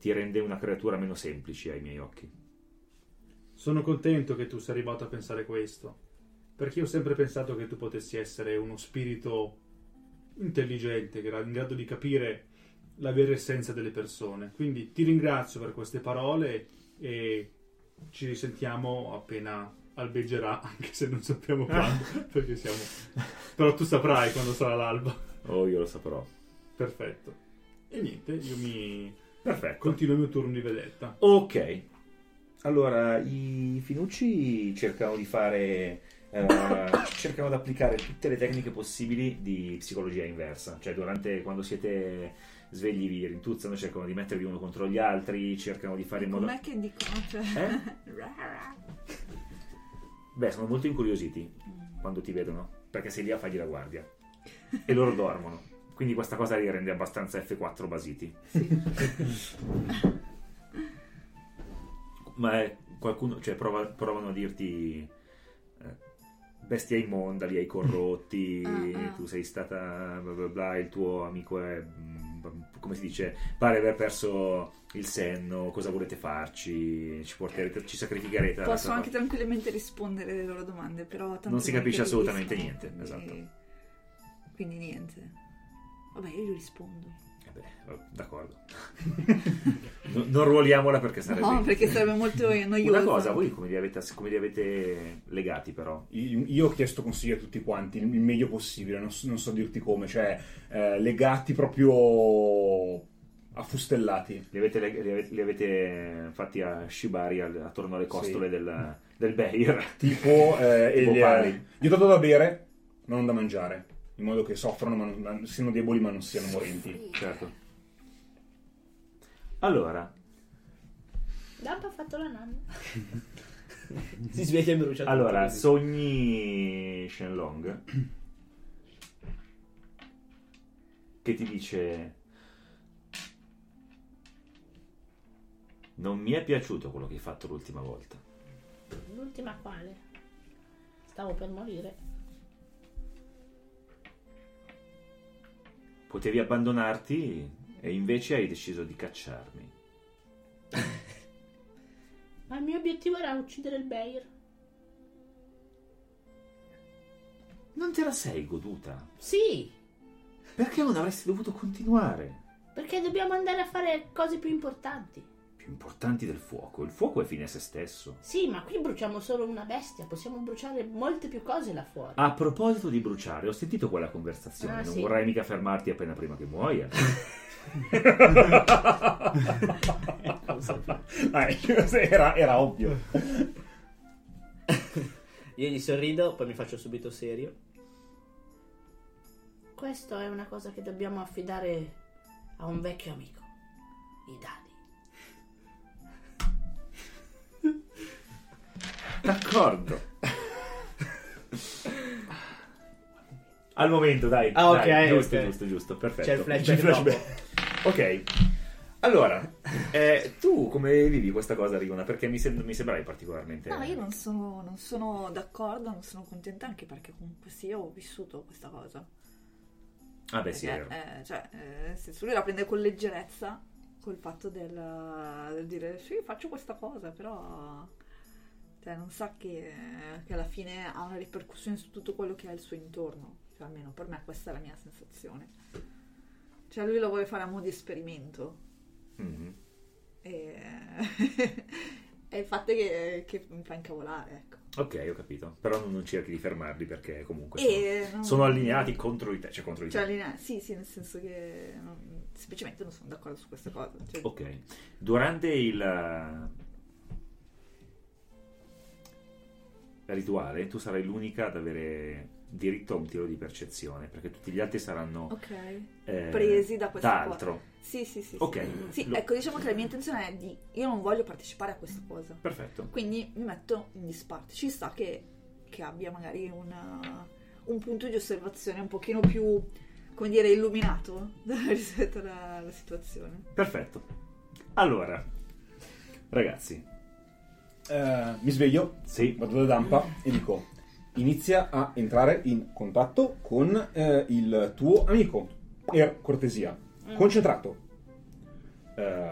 ti rende una creatura meno semplice ai miei occhi. Sono contento che tu sia arrivato a pensare questo, perché io ho sempre pensato che tu potessi essere uno spirito intelligente, in grado di capire la vera essenza delle persone. Quindi ti ringrazio per queste parole e ci risentiamo appena albeggerà, anche se non sappiamo quando, perché siamo... Però tu saprai quando sarà l'alba. oh io lo saprò Perfetto. E niente, io mi perfetto continuo il mio turno di vedetta. Ok. Allora, i Finucci cercano di fare. eh, cercano di applicare tutte le tecniche possibili di psicologia inversa. Cioè, durante quando siete svegli, vi rintuzzano, cercano di mettervi uno contro gli altri, cercano di fare in modo. Com'è che dicono? Cioè... Eh? Beh, sono molto incuriositi quando ti vedono, perché sei lì a fargli la guardia. E loro dormono. Quindi questa cosa li rende abbastanza F4 basiti. Ma è qualcuno, cioè prova- provano a dirti eh, bestia immonda, li hai corrotti, Ah, ah. tu sei stata bla bla bla, il tuo amico è mm, come si dice, pare aver perso il senno, cosa volete farci? Ci porterete, ci sacrificherete Posso anche tranquillamente rispondere alle loro domande, però Non si capisce assolutamente niente, esatto. quindi- Quindi niente. Vabbè, io gli rispondo. Eh beh, d'accordo. No- non ruoliamola perché sarebbe No, perché sarebbe molto noioso. Una cosa, voi come li avete, come li avete legati però? Io io ho chiesto consigli a tutti quanti, il meglio possibile, non so, non so dirti come, cioè eh, legati proprio affustellati. Li avete, li avete, li avete fatti a Shibari al- attorno alle costole Sì. del, del Beir? Tipo, eh, Tipo il- pari. gli ho dato da bere, ma non da mangiare, in modo che soffrano, ma non- ma siano deboli ma non siano morenti. Certo. Allora, Dampa ha fatto la nanna. Si sveglia e brucia tutto allora così. sogni Shenlong che ti dice non mi è piaciuto quello che hai fatto l'ultima volta. L'ultima quale? Stavo per morire. Potevi abbandonarti e invece hai deciso di cacciarmi. Ma il mio obiettivo era uccidere il Beir. Non te la sei goduta? Sì, Perché non avresti dovuto continuare? perché dobbiamo andare a fare cose più importanti. Più importanti del fuoco. Il fuoco è fine a se stesso. Sì, ma qui bruciamo solo una bestia, possiamo bruciare molte più cose là fuori. A proposito di bruciare, ho sentito quella conversazione. Ah, non sì. vorrai mica fermarti appena prima che muoia. Ah, era, era ovvio. Io gli sorrido, poi mi faccio subito serio. Questo è una cosa che dobbiamo affidare a un vecchio amico. I D'accordo. Al momento, dai. Ah, ok, dai, giusto, ok. giusto, giusto, perfetto. C'è il flashback Ok. Allora, eh, tu come vivi questa cosa, Rigona? Perché mi, sem- mi sembravi particolarmente... No, io non sono, non sono d'accordo, non sono contenta anche perché comunque sì, ho vissuto questa cosa. Ah beh, sì, è Perché, vero. eh, cioè, eh, nel senso, lui la prende con leggerezza col fatto del, del dire sì, faccio questa cosa, però cioè, non sa che, che alla fine ha una ripercussione su tutto quello che ha al suo intorno. Cioè, almeno per me questa è la mia sensazione. Cioè, lui lo vuole fare a mo' di esperimento. Mhm. E, È il fatto che, che mi fa incavolare, ecco. Ok, ho capito. Però non, cerchi di fermarli perché comunque sono, non- sono allineati contro di te. Cioè contro di Cioè, te. linea- sì, sì, nel senso che non- semplicemente non sono d'accordo su queste cose. Cioè, Ok. Durante il rituale tu sarai l'unica ad avere diritto a un tiro di percezione perché tutti gli altri saranno Ok. eh, Presi da questa da altro. Sì, sì, sì. Ok. Sì, Sì, Lo- ecco, diciamo che la mia intenzione è di... Io non voglio partecipare a questa cosa. Perfetto. Quindi mi metto in disparte. Ci sta che, che abbia magari una- un punto di osservazione un pochino più, come dire, illuminato rispetto alla, alla situazione. Perfetto. Allora, ragazzi, Eh, mi sveglio, sì, vado da Dampa e dico: inizia a entrare in contatto con eh, il tuo amico. Per cortesia, concentrato. Eh,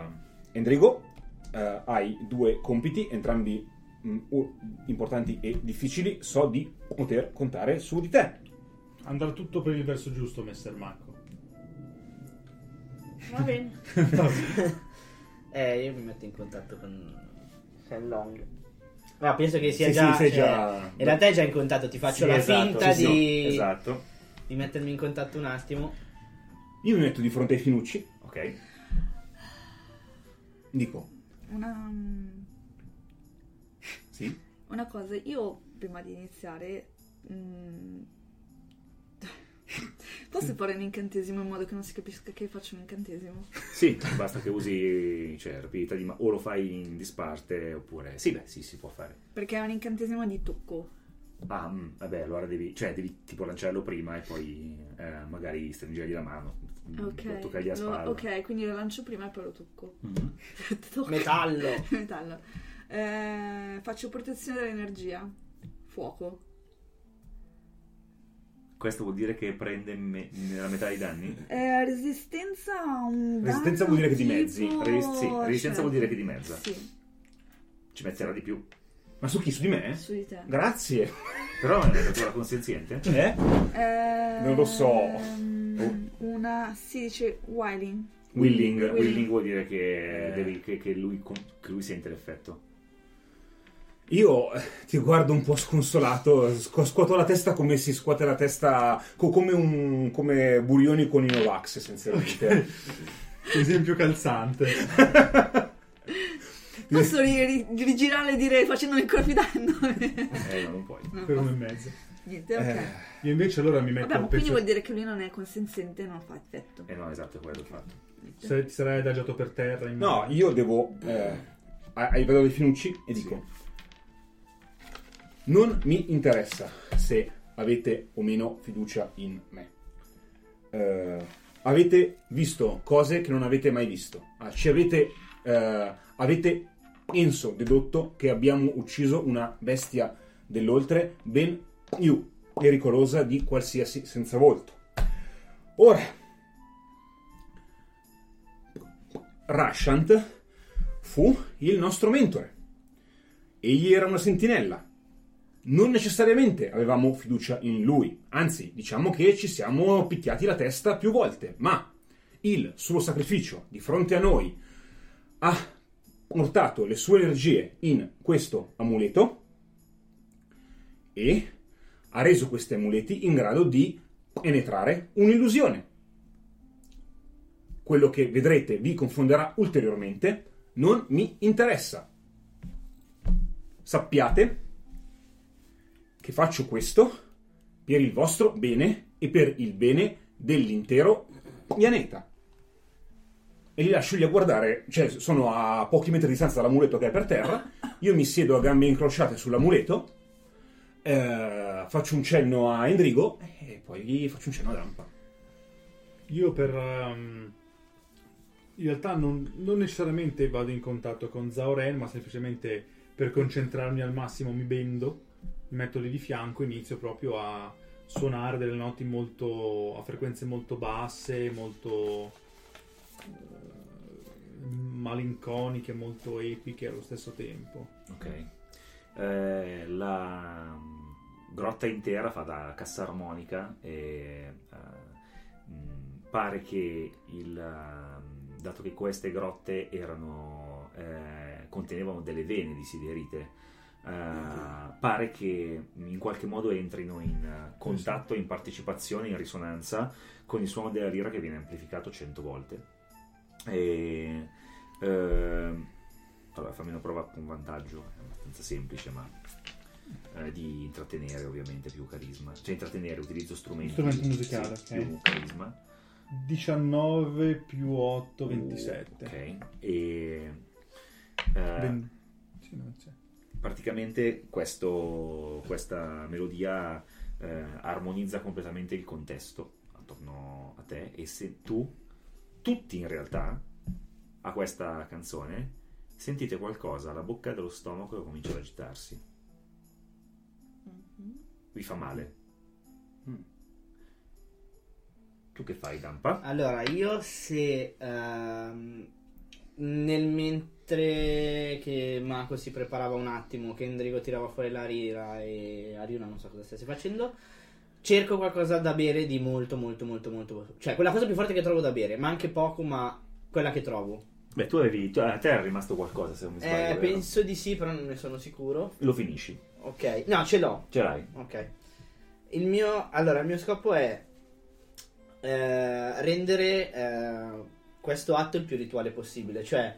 Endrigo, eh, hai due compiti, entrambi mm, u- importanti e difficili. So di poter contare su di te. Andrà tutto per il verso giusto, Messer Marco. Va bene. Eh, io mi metto in contatto con Shenlong. Ma penso che sia Sì, già, sì, cioè, già- In realtà è già in contatto, ti faccio Sì, la esatto, finta sì, di... Esatto. di mettermi in contatto un attimo. Io mi metto di fronte ai finucci. Ok. Dico: Una, Sì. una cosa, io prima di iniziare... mm, Posso fare un incantesimo in modo che non si capisca che faccio un incantesimo? Sì, basta che usi cioè, rapidità di ma- o lo fai in disparte oppure sì, beh, sì, si può fare. Perché è un incantesimo di tocco. Ah, mm, vabbè, allora devi, cioè, devi tipo lanciarlo prima e poi eh, magari stringergli la mano, mm, Ok. toccargli la lo- spalla. ok, quindi lo lancio prima e poi lo tocco. Mhm. Tocco. Metallo. Metallo. Eh, faccio protezione dell'energia. Fuoco. Questo vuol dire che prende me- nella metà dei danni? Eh, resistenza a un Resistenza danno vuol dire che tipo- dimezzi. Res- sì, resistenza certo. vuol dire che dimezza. Sì, Ci metterà di più. Ma su chi? Su di me? su di te. Grazie. Però è una natura consenziente? Eh? Eh, Non lo so. ehm, Una si dice Wiling. Willing, Willing. willing vuol dire che, Eh. devi- che- che lui, con- che lui sente l'effetto. Io eh, ti guardo un po' sconsolato, scu- scuoto la testa come si scuote la testa, co- come, un, come Burioni con i Novax essenzialmente. Esempio calzante. Posso ri- ri- rigirare e dire facendo il corfidando? Eh, no, non puoi. No, per uno e mezzo. Niente, ok. Eh, Io invece allora mi metto Vabbè, ma quindi pezzo. vuol dire che lui non è consenziente e non fa effetto. Eh no, esatto, è quello il fatto. Se- ti sarai adagiato per terra. in- no, io devo... Eh, a- a- vedo dei finucci e dico... Non mi interessa se avete o meno fiducia in me. Eh, avete visto cose che non avete mai visto. Ah, ci avete... eh, avete, penso, dedotto che abbiamo ucciso una bestia dell'oltre ben più pericolosa di qualsiasi senza volto. Ora, Rashant fu il nostro mentore. Egli era una sentinella. Non necessariamente avevamo fiducia in lui, anzi, diciamo che ci siamo picchiati la testa più volte, ma il suo sacrificio di fronte a noi ha portato le sue energie in questo amuleto e ha reso questi amuleti in grado di penetrare un'illusione. Quello che vedrete vi confonderà ulteriormente, non mi interessa. Sappiate che faccio questo per il vostro bene e per il bene dell'intero pianeta. E li lascio lì a guardare, cioè sono a pochi metri di distanza dall'amuleto che è per terra, io mi siedo a gambe incrociate sull'amuleto, eh, faccio un cenno a Endrigo e poi faccio un cenno a Dampa. Io per... ehm, in realtà non, non necessariamente vado in contatto con Zauren, ma semplicemente per concentrarmi al massimo mi bendo, mi metto lì di fianco e inizio proprio a suonare delle noti molto... a frequenze molto basse, molto... eh, malinconiche, molto epiche allo stesso tempo. Ok. Eh, la mm, grotta intera fa da cassa armonica e mm, pare che il, mm, dato che queste grotte erano eh, contenevano delle vene di siderite. Eh, pare che in qualche modo entrino in eh, contatto, in partecipazione, in risonanza con il suono della lira che viene amplificato 100 volte. E, ehm, allora, fammi una prova con vantaggio, è abbastanza semplice, ma eh, di intrattenere ovviamente più carisma. Cioè intrattenere, utilizzo strumenti, Strumento musicale, sì, ok. più carisma. 19 più 8, 27. Ok. E eh, Ben- sì, non c'è. Praticamente questo- questa melodia eh, armonizza completamente il contesto attorno a te e se tu, tutti in realtà, a questa canzone, sentite qualcosa alla bocca dello stomaco che comincia ad agitarsi. Vi fa male. Mm. Tu che fai, Dampa? Allora, io se ehm, nel mentre che Mako si preparava un attimo, che Endrigo tirava fuori la rira e Ariuna non so cosa stesse facendo, cerco qualcosa da bere di molto molto molto molto... Cioè, quella cosa più forte che trovo da bere, ma anche poco, ma quella che trovo. Beh, tu avevi. tu- a te era rimasto qualcosa, se non mi sbaglio. Eh, penso di sì, però non ne sono sicuro. Lo finisci. Ok, no, ce l'ho. Ce l'hai. Ok. Il mio, allora, il mio scopo è eh, rendere eh, questo atto il più rituale possibile, cioè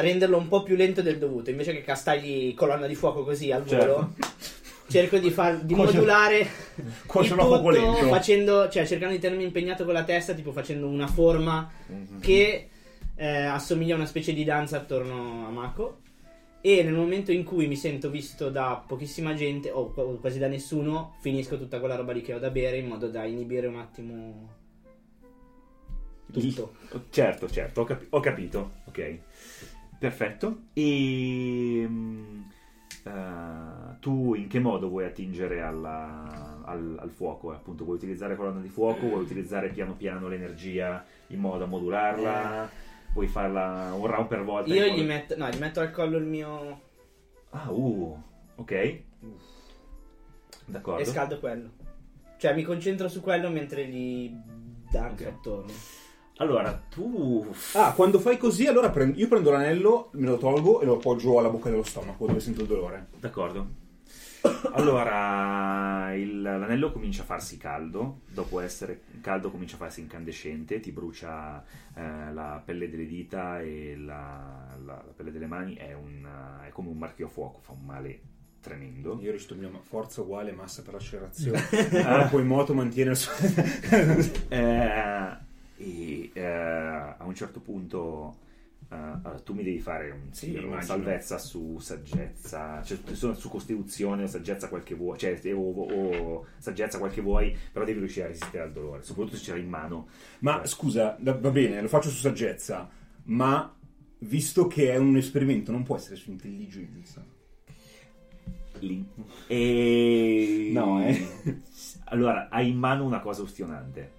renderlo un po' più lento del dovuto, invece che castagli colonna di fuoco così al volo. Cerco di, far, di Cuoce- modulare Cuoce il tutto lento. facendo, cioè cercando di tenermi impegnato con la testa, tipo facendo una forma Mhm. che eh, assomiglia a una specie di danza attorno a Mako. E nel momento in cui mi sento visto da pochissima gente, o qu- quasi da nessuno, finisco tutta quella roba lì che ho da bere in modo da inibire un attimo tutto. Certo, certo, ho, capi- ho capito. Ok, perfetto. E eh, tu in che modo vuoi attingere alla- al, al fuoco? Appunto, vuoi utilizzare colonna di fuoco? Vuoi utilizzare piano piano l'energia in modo da modularla? Vuoi farla un round per volta? Io gli metto, no, gli metto al collo il mio Ah, uh, ok. D'accordo. e scaldo quello. Cioè mi concentro su quello mentre gli danzo Ok. attorno. Allora, tu... Ah, quando fai così, allora prend- io prendo l'anello, me lo tolgo e lo appoggio alla bocca dello stomaco dove sento il dolore. D'accordo. Allora, il- l'anello comincia a farsi caldo, dopo essere caldo comincia a farsi incandescente, ti brucia eh, la pelle delle dita e la, la- la pelle delle mani, è, un, è come un marchio a fuoco, fa un male tremendo. Io risparmio ma- forza uguale massa per l'accelerazione. Ah, poi moto mantiene il suo... Eh, e eh, a un certo punto eh, tu mi devi fare un, Sì, una salvezza su saggezza, cioè su- su costituzione o saggezza quel che vuoi, cioè o, o saggezza quel che vuoi, però devi riuscire a resistere al dolore, soprattutto se ce l'hai in mano. Ma scusa, da- va bene, lo faccio su saggezza, ma visto che è un esperimento non può essere su intelligenza. Lì. E... No, eh. Allora, hai in mano una cosa ustionante.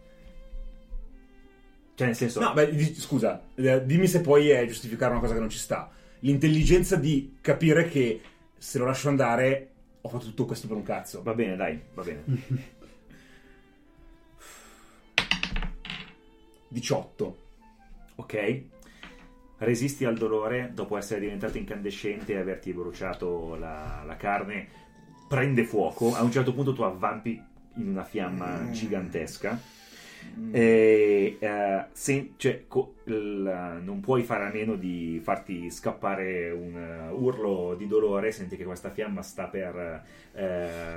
Cioè, nel senso... No, beh, di- scusa, eh, dimmi se poi è giustificare una cosa che non ci sta. L'intelligenza di capire che se lo lascio andare ho fatto tutto questo per un cazzo. Va bene, dai, va bene. 18. Ok? Resisti al dolore dopo essere diventato incandescente e averti bruciato la, la carne. Prende fuoco. A un certo punto tu avvampi in una fiamma gigantesca. E eh, se- cioè, co- il- non puoi fare a meno di farti scappare un eh, urlo di dolore. Senti che questa fiamma sta per. eh,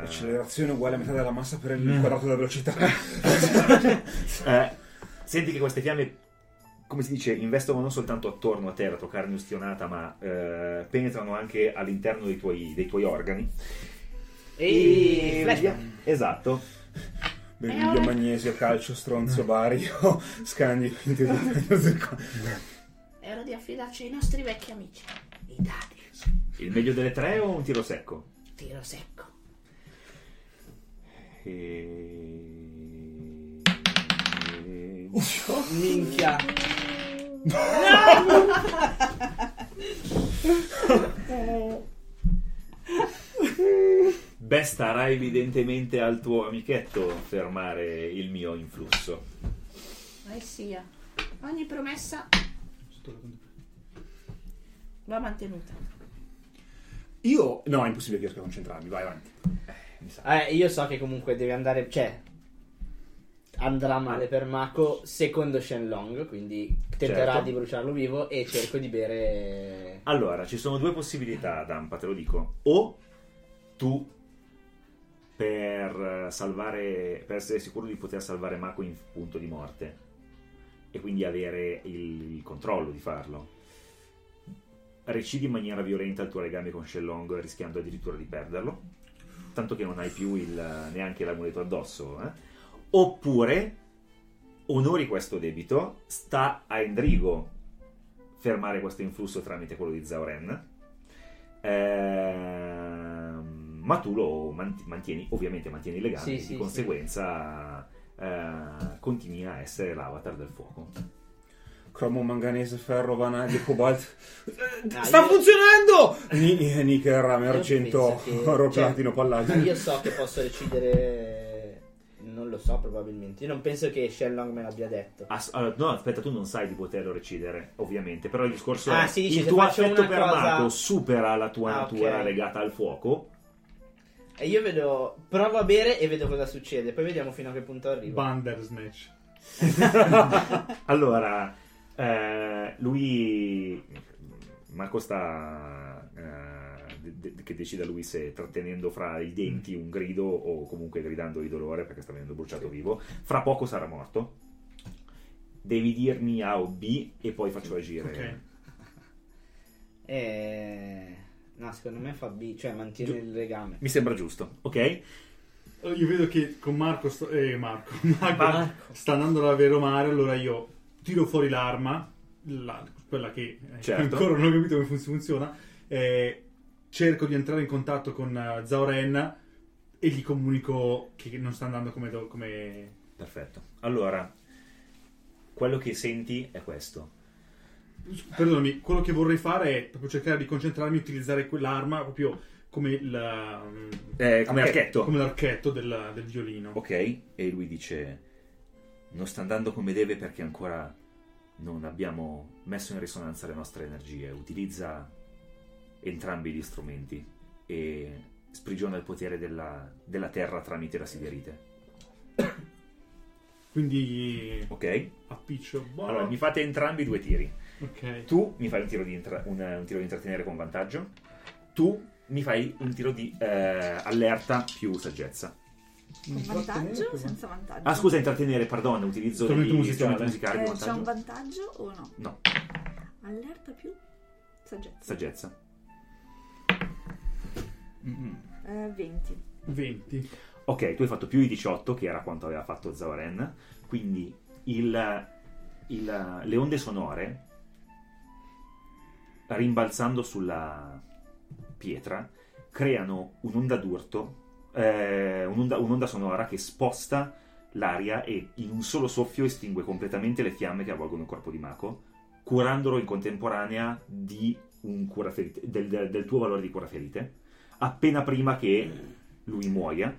L'accelerazione uguale a metà della massa per il quadrato della velocità. Eh, senti che queste fiamme, come si dice, investono non soltanto attorno a te, la tua carne ustionata, ma eh, penetrano anche all'interno dei tuoi, dei tuoi organi. E flashback. Esatto. Berillio, magnesio, calcio, stronzo, bario, scandi. È ora di affidarci ai nostri vecchi amici. I dadi. Il meglio delle tre o un tiro secco? Tiro secco. E... Minchia. Beh, starà evidentemente al tuo amichetto fermare il mio influsso. Mai sia. Ogni promessa Va mantenuta. Io... No, è impossibile che riesca a concentrarmi, vai avanti. Mi sa. Eh, io so che comunque deve andare. Cioè. Andrà male per Mako secondo Shenlong. Quindi tenterà Certo. di bruciarlo vivo. E cerco di bere. Allora, ci sono due possibilità, Dampa, te lo dico. O tu, per salvare, per essere sicuro di poter salvare Mako in punto di morte, e quindi avere il, il controllo di farlo, recidi in maniera violenta il tuo legame con Shenlong, rischiando addirittura di perderlo, tanto che non hai più il, neanche l'amuleto addosso. eh. Oppure onori questo debito, sta a Endrigo fermare questo influsso tramite quello di Zauren. Ehm, ma tu lo manti- mantieni, ovviamente mantieni il legame, Sì, e sì, di sì. conseguenza eh, continui a essere l'avatar del fuoco. Cromo, manganese, ferro, vanaglio, cobalt. Ah, Sta io- funzionando! Ni- Nicker, rame, argento, che- oro, cioè, platino, palladio. Io so che posso decidere. Non lo so, probabilmente. Io non penso che Shenlong me l'abbia detto. Ass- allora, no, aspetta, tu non sai di poterlo recidere, ovviamente. Però il discorso Ah, è: sì, il tuo affetto per cosa- Marco supera la tua Ah, natura ok. legata al fuoco. E io vedo. Provo a bere e vedo cosa succede. Poi vediamo fino a che punto arrivo. Bandersnatch. allora, eh, lui. Marco sta. eh, che decida lui se trattenendo fra i denti un grido o comunque gridando di dolore perché sta venendo bruciato vivo. Fra poco sarà morto. Devi dirmi A o B e poi faccio agire. Ok. Eh... No, secondo me fa B, cioè mantiene il legame. Mi sembra giusto, ok? Allora, Io vedo che con Marco, sto- eh, Marco, Marco Marco. sta andando davvero male, allora io tiro fuori l'arma, la- quella che eh, Certo. ancora non ho capito come fun- funziona, eh, cerco di entrare in contatto con eh, Zauren e gli comunico che non sta andando come... do- come... Perfetto. Allora, quello che senti è questo. Perdonami, quello che vorrei fare è proprio cercare di concentrarmi e utilizzare quell'arma proprio come il... Eh, come archetto. Come l'archetto del, del violino. Ok, e lui dice: Non sta andando come deve perché ancora non abbiamo messo in risonanza le nostre energie. Utilizza entrambi gli strumenti e sprigiona il potere della, della terra tramite la siderite. Quindi Ok? appiccio. Boh. Allora, mi fate entrambi due tiri. Ok. Tu mi fai un tiro di, intra- un, un tiro di intrattenere con vantaggio. Tu mi fai un tiro di eh, allerta più saggezza. Con vantaggio o senza vantaggio? Ah, scusa, intrattenere, perdono, utilizzo Strumento degli musicale. strumenti musicali Eh, di c'è un vantaggio o no? No, Allerta più saggezza. saggezza. Eh, 20. 20. Ok, tu hai fatto più di 18, che era quanto aveva fatto Zauren. Quindi il- il- le onde sonore, rimbalzando sulla pietra, creano un'onda d'urto, eh, un'onda, un'onda sonora che sposta l'aria e in un solo soffio estingue completamente le fiamme che avvolgono il corpo di Mako, curandolo in contemporanea di un curaferite, del, del- del tuo valore di curaferite, appena prima che lui muoia.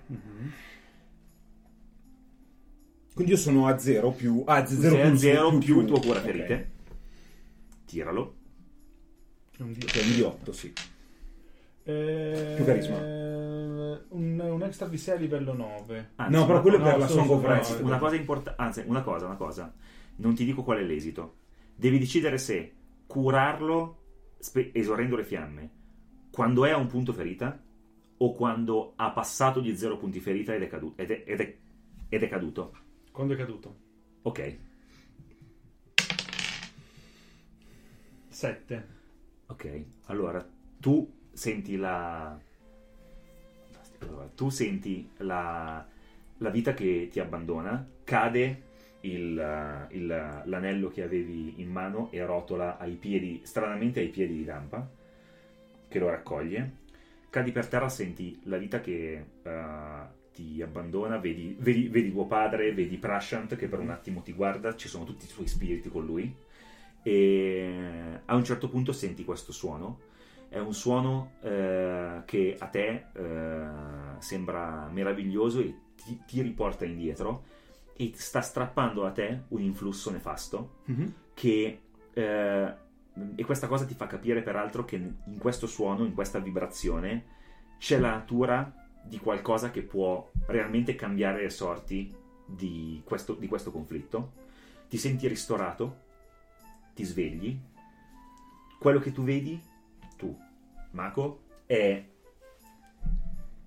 Quindi io sono a 0 più... Ah, 0 Sei a più, 0 più, il tuo curaferite. Tiralo. È un dio. Ok, quindi 8, sì. Eh, Più carisma. Un, un extra VC a livello 9. Anzi, No, però quello è cosa- per la Song of Rest. Una cosa importante, anzi, una cosa, una cosa. Non ti dico qual è l'esito. Devi decidere se curarlo spe- esaurendo le fiamme quando è a un punto ferita o quando ha passato di 0 punti ferita ed è, cadu- ed è- ed è- ed è caduto. Quando è caduto? Ok, 7. Ok. Allora, tu senti la... Allora, tu senti la, la vita che ti abbandona, cade il- il- l'anello che avevi in mano e rotola ai piedi, stranamente ai piedi di Dampa, che lo raccoglie. Cadi per terra, senti la vita che eh, ti abbandona, vedi, vedi, vedi tuo padre, vedi Prashant che per un attimo ti guarda, ci sono tutti i suoi spiriti con lui e a un certo punto senti questo suono. È un suono eh, che a te eh, sembra meraviglioso e ti, ti riporta indietro e sta strappando a te un influsso nefasto Mhm. che eh, e questa cosa ti fa capire peraltro che in questo suono, in questa vibrazione, c'è la natura di qualcosa che può realmente cambiare le sorti di questo, di questo conflitto. Ti senti ristorato, ti svegli. Quello che tu vedi, tu, Mako, è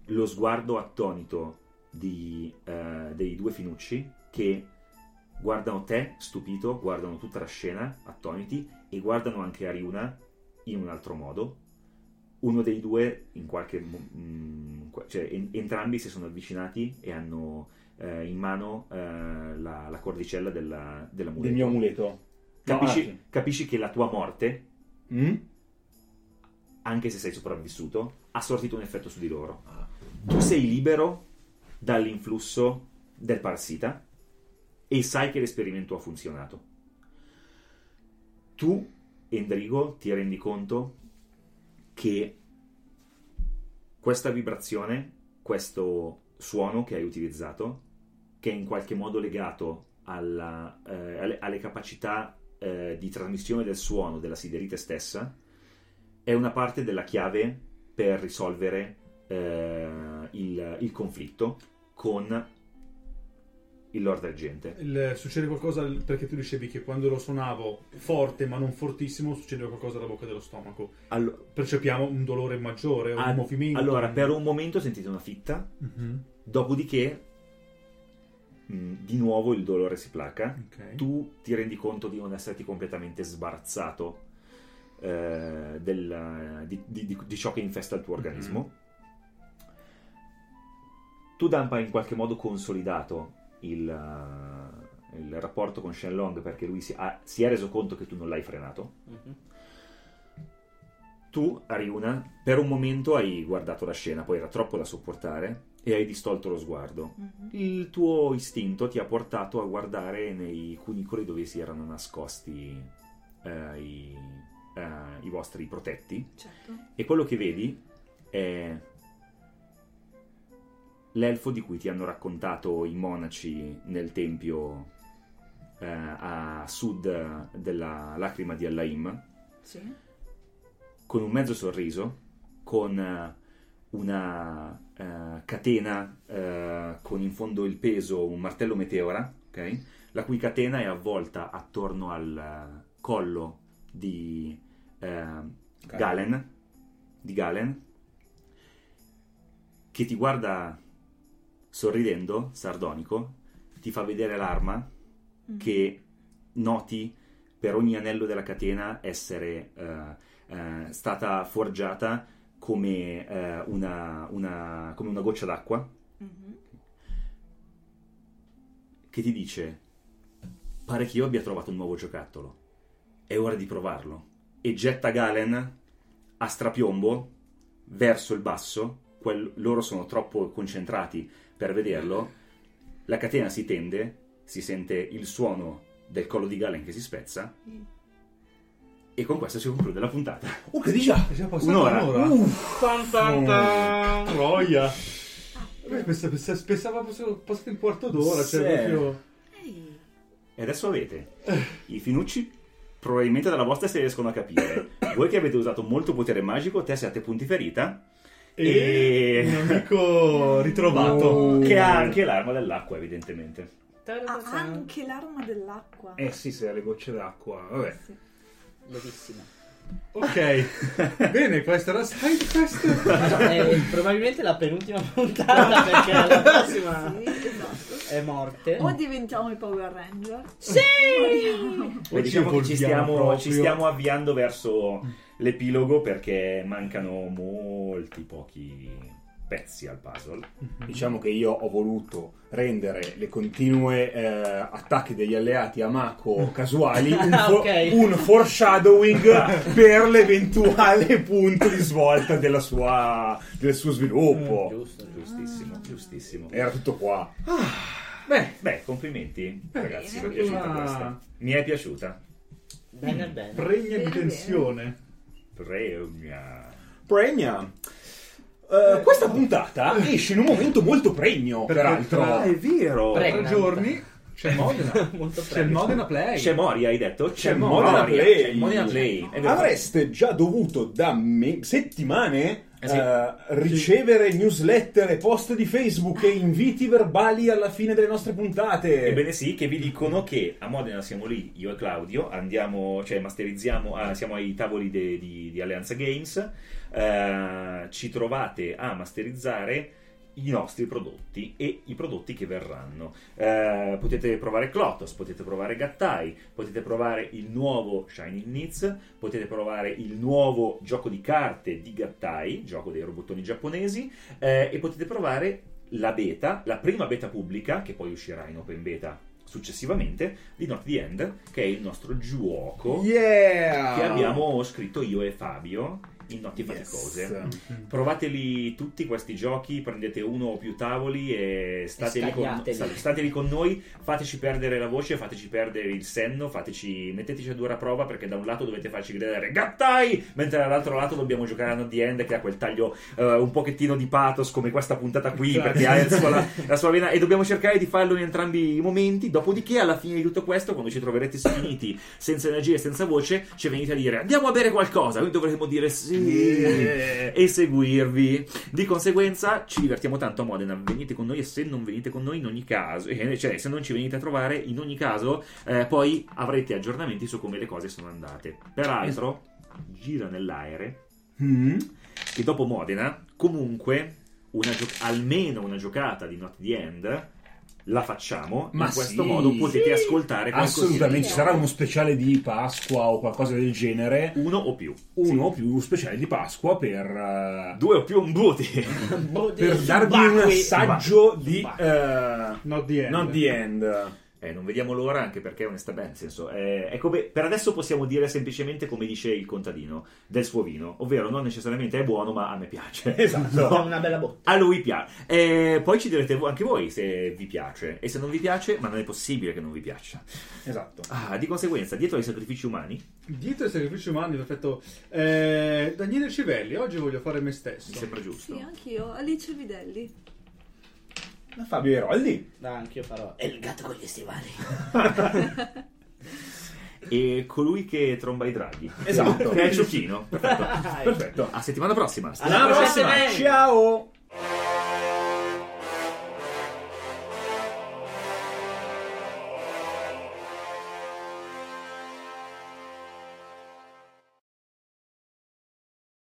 lo sguardo attonito di, eh, dei due finucci che guardano te stupito, guardano tutta la scena attoniti e guardano anche Ariuna in un altro modo. Uno dei due, in qualche mm, cioè en- entrambi si sono avvicinati e hanno eh, in mano eh, la, la cordicella della, dell'amuleto. Del mio amuleto. Capisci, No, capisci che la tua morte, Mm? anche se sei sopravvissuto, ha sortito un effetto su di loro. Tu sei libero dall'influsso del parassita e sai che l'esperimento ha funzionato. Tu, Endrigo, ti rendi conto che questa vibrazione, questo suono che hai utilizzato, che è in qualche modo legato alla, eh, alle, alle capacità eh, di trasmissione del suono della siderite stessa, è una parte della chiave per risolvere eh, il, il conflitto con il Lord Argente. Il- succede qualcosa perché tu dicevi che quando lo suonavo forte ma non fortissimo succedeva qualcosa alla bocca dello stomaco. Allo- Percepiamo un dolore maggiore, un ah, movimento. allora, un- per un momento sentite una fitta, Mhm, dopodiché mh, di nuovo il dolore si placa. ok. Tu ti rendi conto di non esserti completamente sbarazzato eh, del- di, di- di- ciò che infesta il tuo organismo. Tu, Dampa, hai in qualche modo consolidato il, eh, il rapporto con Shenlong perché lui si, ha- si è reso conto che tu non l'hai frenato. Mhm. Tu, Ariuna, per un momento hai guardato la scena, poi era troppo da sopportare e hai distolto lo sguardo. Mhm. Il tuo istinto ti ha portato a guardare nei cunicoli dove si erano nascosti eh, i, eh, i vostri protetti Certo. e quello che vedi è l'elfo di cui ti hanno raccontato i monaci nel tempio eh, a sud della lacrima di Allaim Sì. con un mezzo sorriso, con eh, una eh, catena eh, con in fondo il peso, un martello meteora, ok? la cui catena è avvolta attorno al eh, collo di eh, Galen, di Galen, che ti guarda sorridendo, sardonico, ti fa vedere l'arma Mm. che noti per ogni anello della catena essere eh, eh, stata forgiata come, eh, una, una- come una goccia d'acqua. Mhm. che ti dice pare che io abbia trovato un nuovo giocattolo. È ora di provarlo. E getta Galen a strapiombo verso il basso quel- loro sono troppo concentrati per vederlo. La catena si tende si sente il suono del collo di Galen che si spezza e con questo si conclude la puntata Oh, che di già! È già passata Un'ora. un'ora. Uff. Tan tan tan. Troia. Beh, pensa- pensa- Pensavo fosse passato un quarto d'ora. Sì. Cioè, proprio... E adesso avete i finucci, probabilmente dalla vostra si riescono a capire. Voi che avete usato molto potere magico, te siete punti ferita. E E- un amico ritrovato. Che ha anche l'arma dell'acqua, evidentemente. Ha anche l'arma dell'acqua. Eh sì, se ha le gocce d'acqua. Vabbè. Sì. Bellissimo. Ok. Bene, questa era side quest. È probabilmente la penultima puntata perché la prossima Sì, esatto. è morte. O diventiamo i Power Ranger. Sì! Beh, diciamo che ci stiamo, ci stiamo avviando verso l'epilogo perché mancano molti pochi pezzi al puzzle. Diciamo che io ho voluto rendere le continue eh, attacchi degli alleati a Mako casuali un, Ah, fo- ok. un foreshadowing per l'eventuale punto di svolta della sua, del suo sviluppo. Giusto, giustissimo, giustissimo. Era tutto qua. Beh, beh, complimenti ragazzi, mi è piaciuta Ah. questa. Mi è piaciuta. Bene, bene. Pregna di tensione. Pregna. Pregna. Eh, questa puntata esce in un momento molto pregno, peraltro. Ah, è vero. Tre Pregnant. giorni. C'è Modena. C'è il. Modena Play. C'è Moria, hai detto? C'è Modena Play. C'è il Modena Play. Avreste già dovuto da me- settimane Eh sì. eh, ricevere newsletter e post di Facebook e inviti verbali alla fine delle nostre puntate. Ebbene sì, che vi dicono che a Modena siamo lì, io e Claudio, andiamo, cioè masterizziamo, ah, siamo ai tavoli de- di, di Alleanza Games, eh, ci trovate a masterizzare i nostri prodotti e i prodotti che verranno. Eh, potete provare Clotos, potete provare Gattai, potete provare il nuovo Shining Needs, potete provare il nuovo gioco di carte di Gattai, gioco dei robottoni giapponesi, eh, e potete provare la beta, la prima beta pubblica, che poi uscirà in open beta successivamente, di Not the End, che è il nostro gioco Yeah! che abbiamo scritto io e Fabio in Notti Yes. Faticose. Provateli tutti questi giochi, prendete uno o più tavoli e state, E lì con, state lì con noi, fateci perdere la voce, fateci perdere il senno, fateci, metteteci a dura prova perché da un lato dovete farci gridare Gattai, mentre dall'altro lato dobbiamo giocare a Not the End che ha quel taglio eh, un pochettino di pathos come questa puntata qui Esatto. perché ha suo- la, la sua vena e dobbiamo cercare di farlo in entrambi i momenti, dopodiché alla fine di tutto questo quando ci troverete sfiniti senza energia e senza voce ci venite a dire andiamo a bere qualcosa, noi dovremo dire sì e seguirvi. Di conseguenza ci divertiamo tanto a Modena, venite con noi e se non venite con noi in ogni caso, eh, cioè se non ci venite a trovare in ogni caso, eh, poi avrete aggiornamenti su come le cose sono andate. Peraltro, gira nell'aere Mm. che dopo Modena, comunque, una gio- almeno una giocata di Not the End la facciamo. Ma in questo sì. momente potete ascoltare qualcosa Assolutamente, ci sarà uno speciale di Pasqua o qualcosa del genere. uno o più. Uno o più speciali di Pasqua per, eh, Due o più ombuti. per darvi un assaggio di eh, Not the end. Not the End. Eh, non vediamo l'ora anche perché onestamente, nel senso, eh, è come, per adesso possiamo dire semplicemente come dice il contadino del suo vino, ovvero non necessariamente è buono, ma a me piace. Esatto. Con una bella botta. A lui piace. E poi ci direte anche voi se vi piace. E se non vi piace, ma non è possibile che non vi piaccia. Esatto. Ah, di conseguenza, dietro ai sacrifici umani, Dietro i sacrifici umani, perfetto. Eh, Daniele Civelli, oggi voglio fare me stesso. mi sembra giusto. Sì, anch'io. Alice Videlli. Fabio Eroldi. Dai, anch'io farò. È il gatto con gli stivali. E colui che tromba i draghi. Esatto. che è il Ciocchino. Perfetto. Perfetto. A settimana prossima. Alla prossima! Ciao.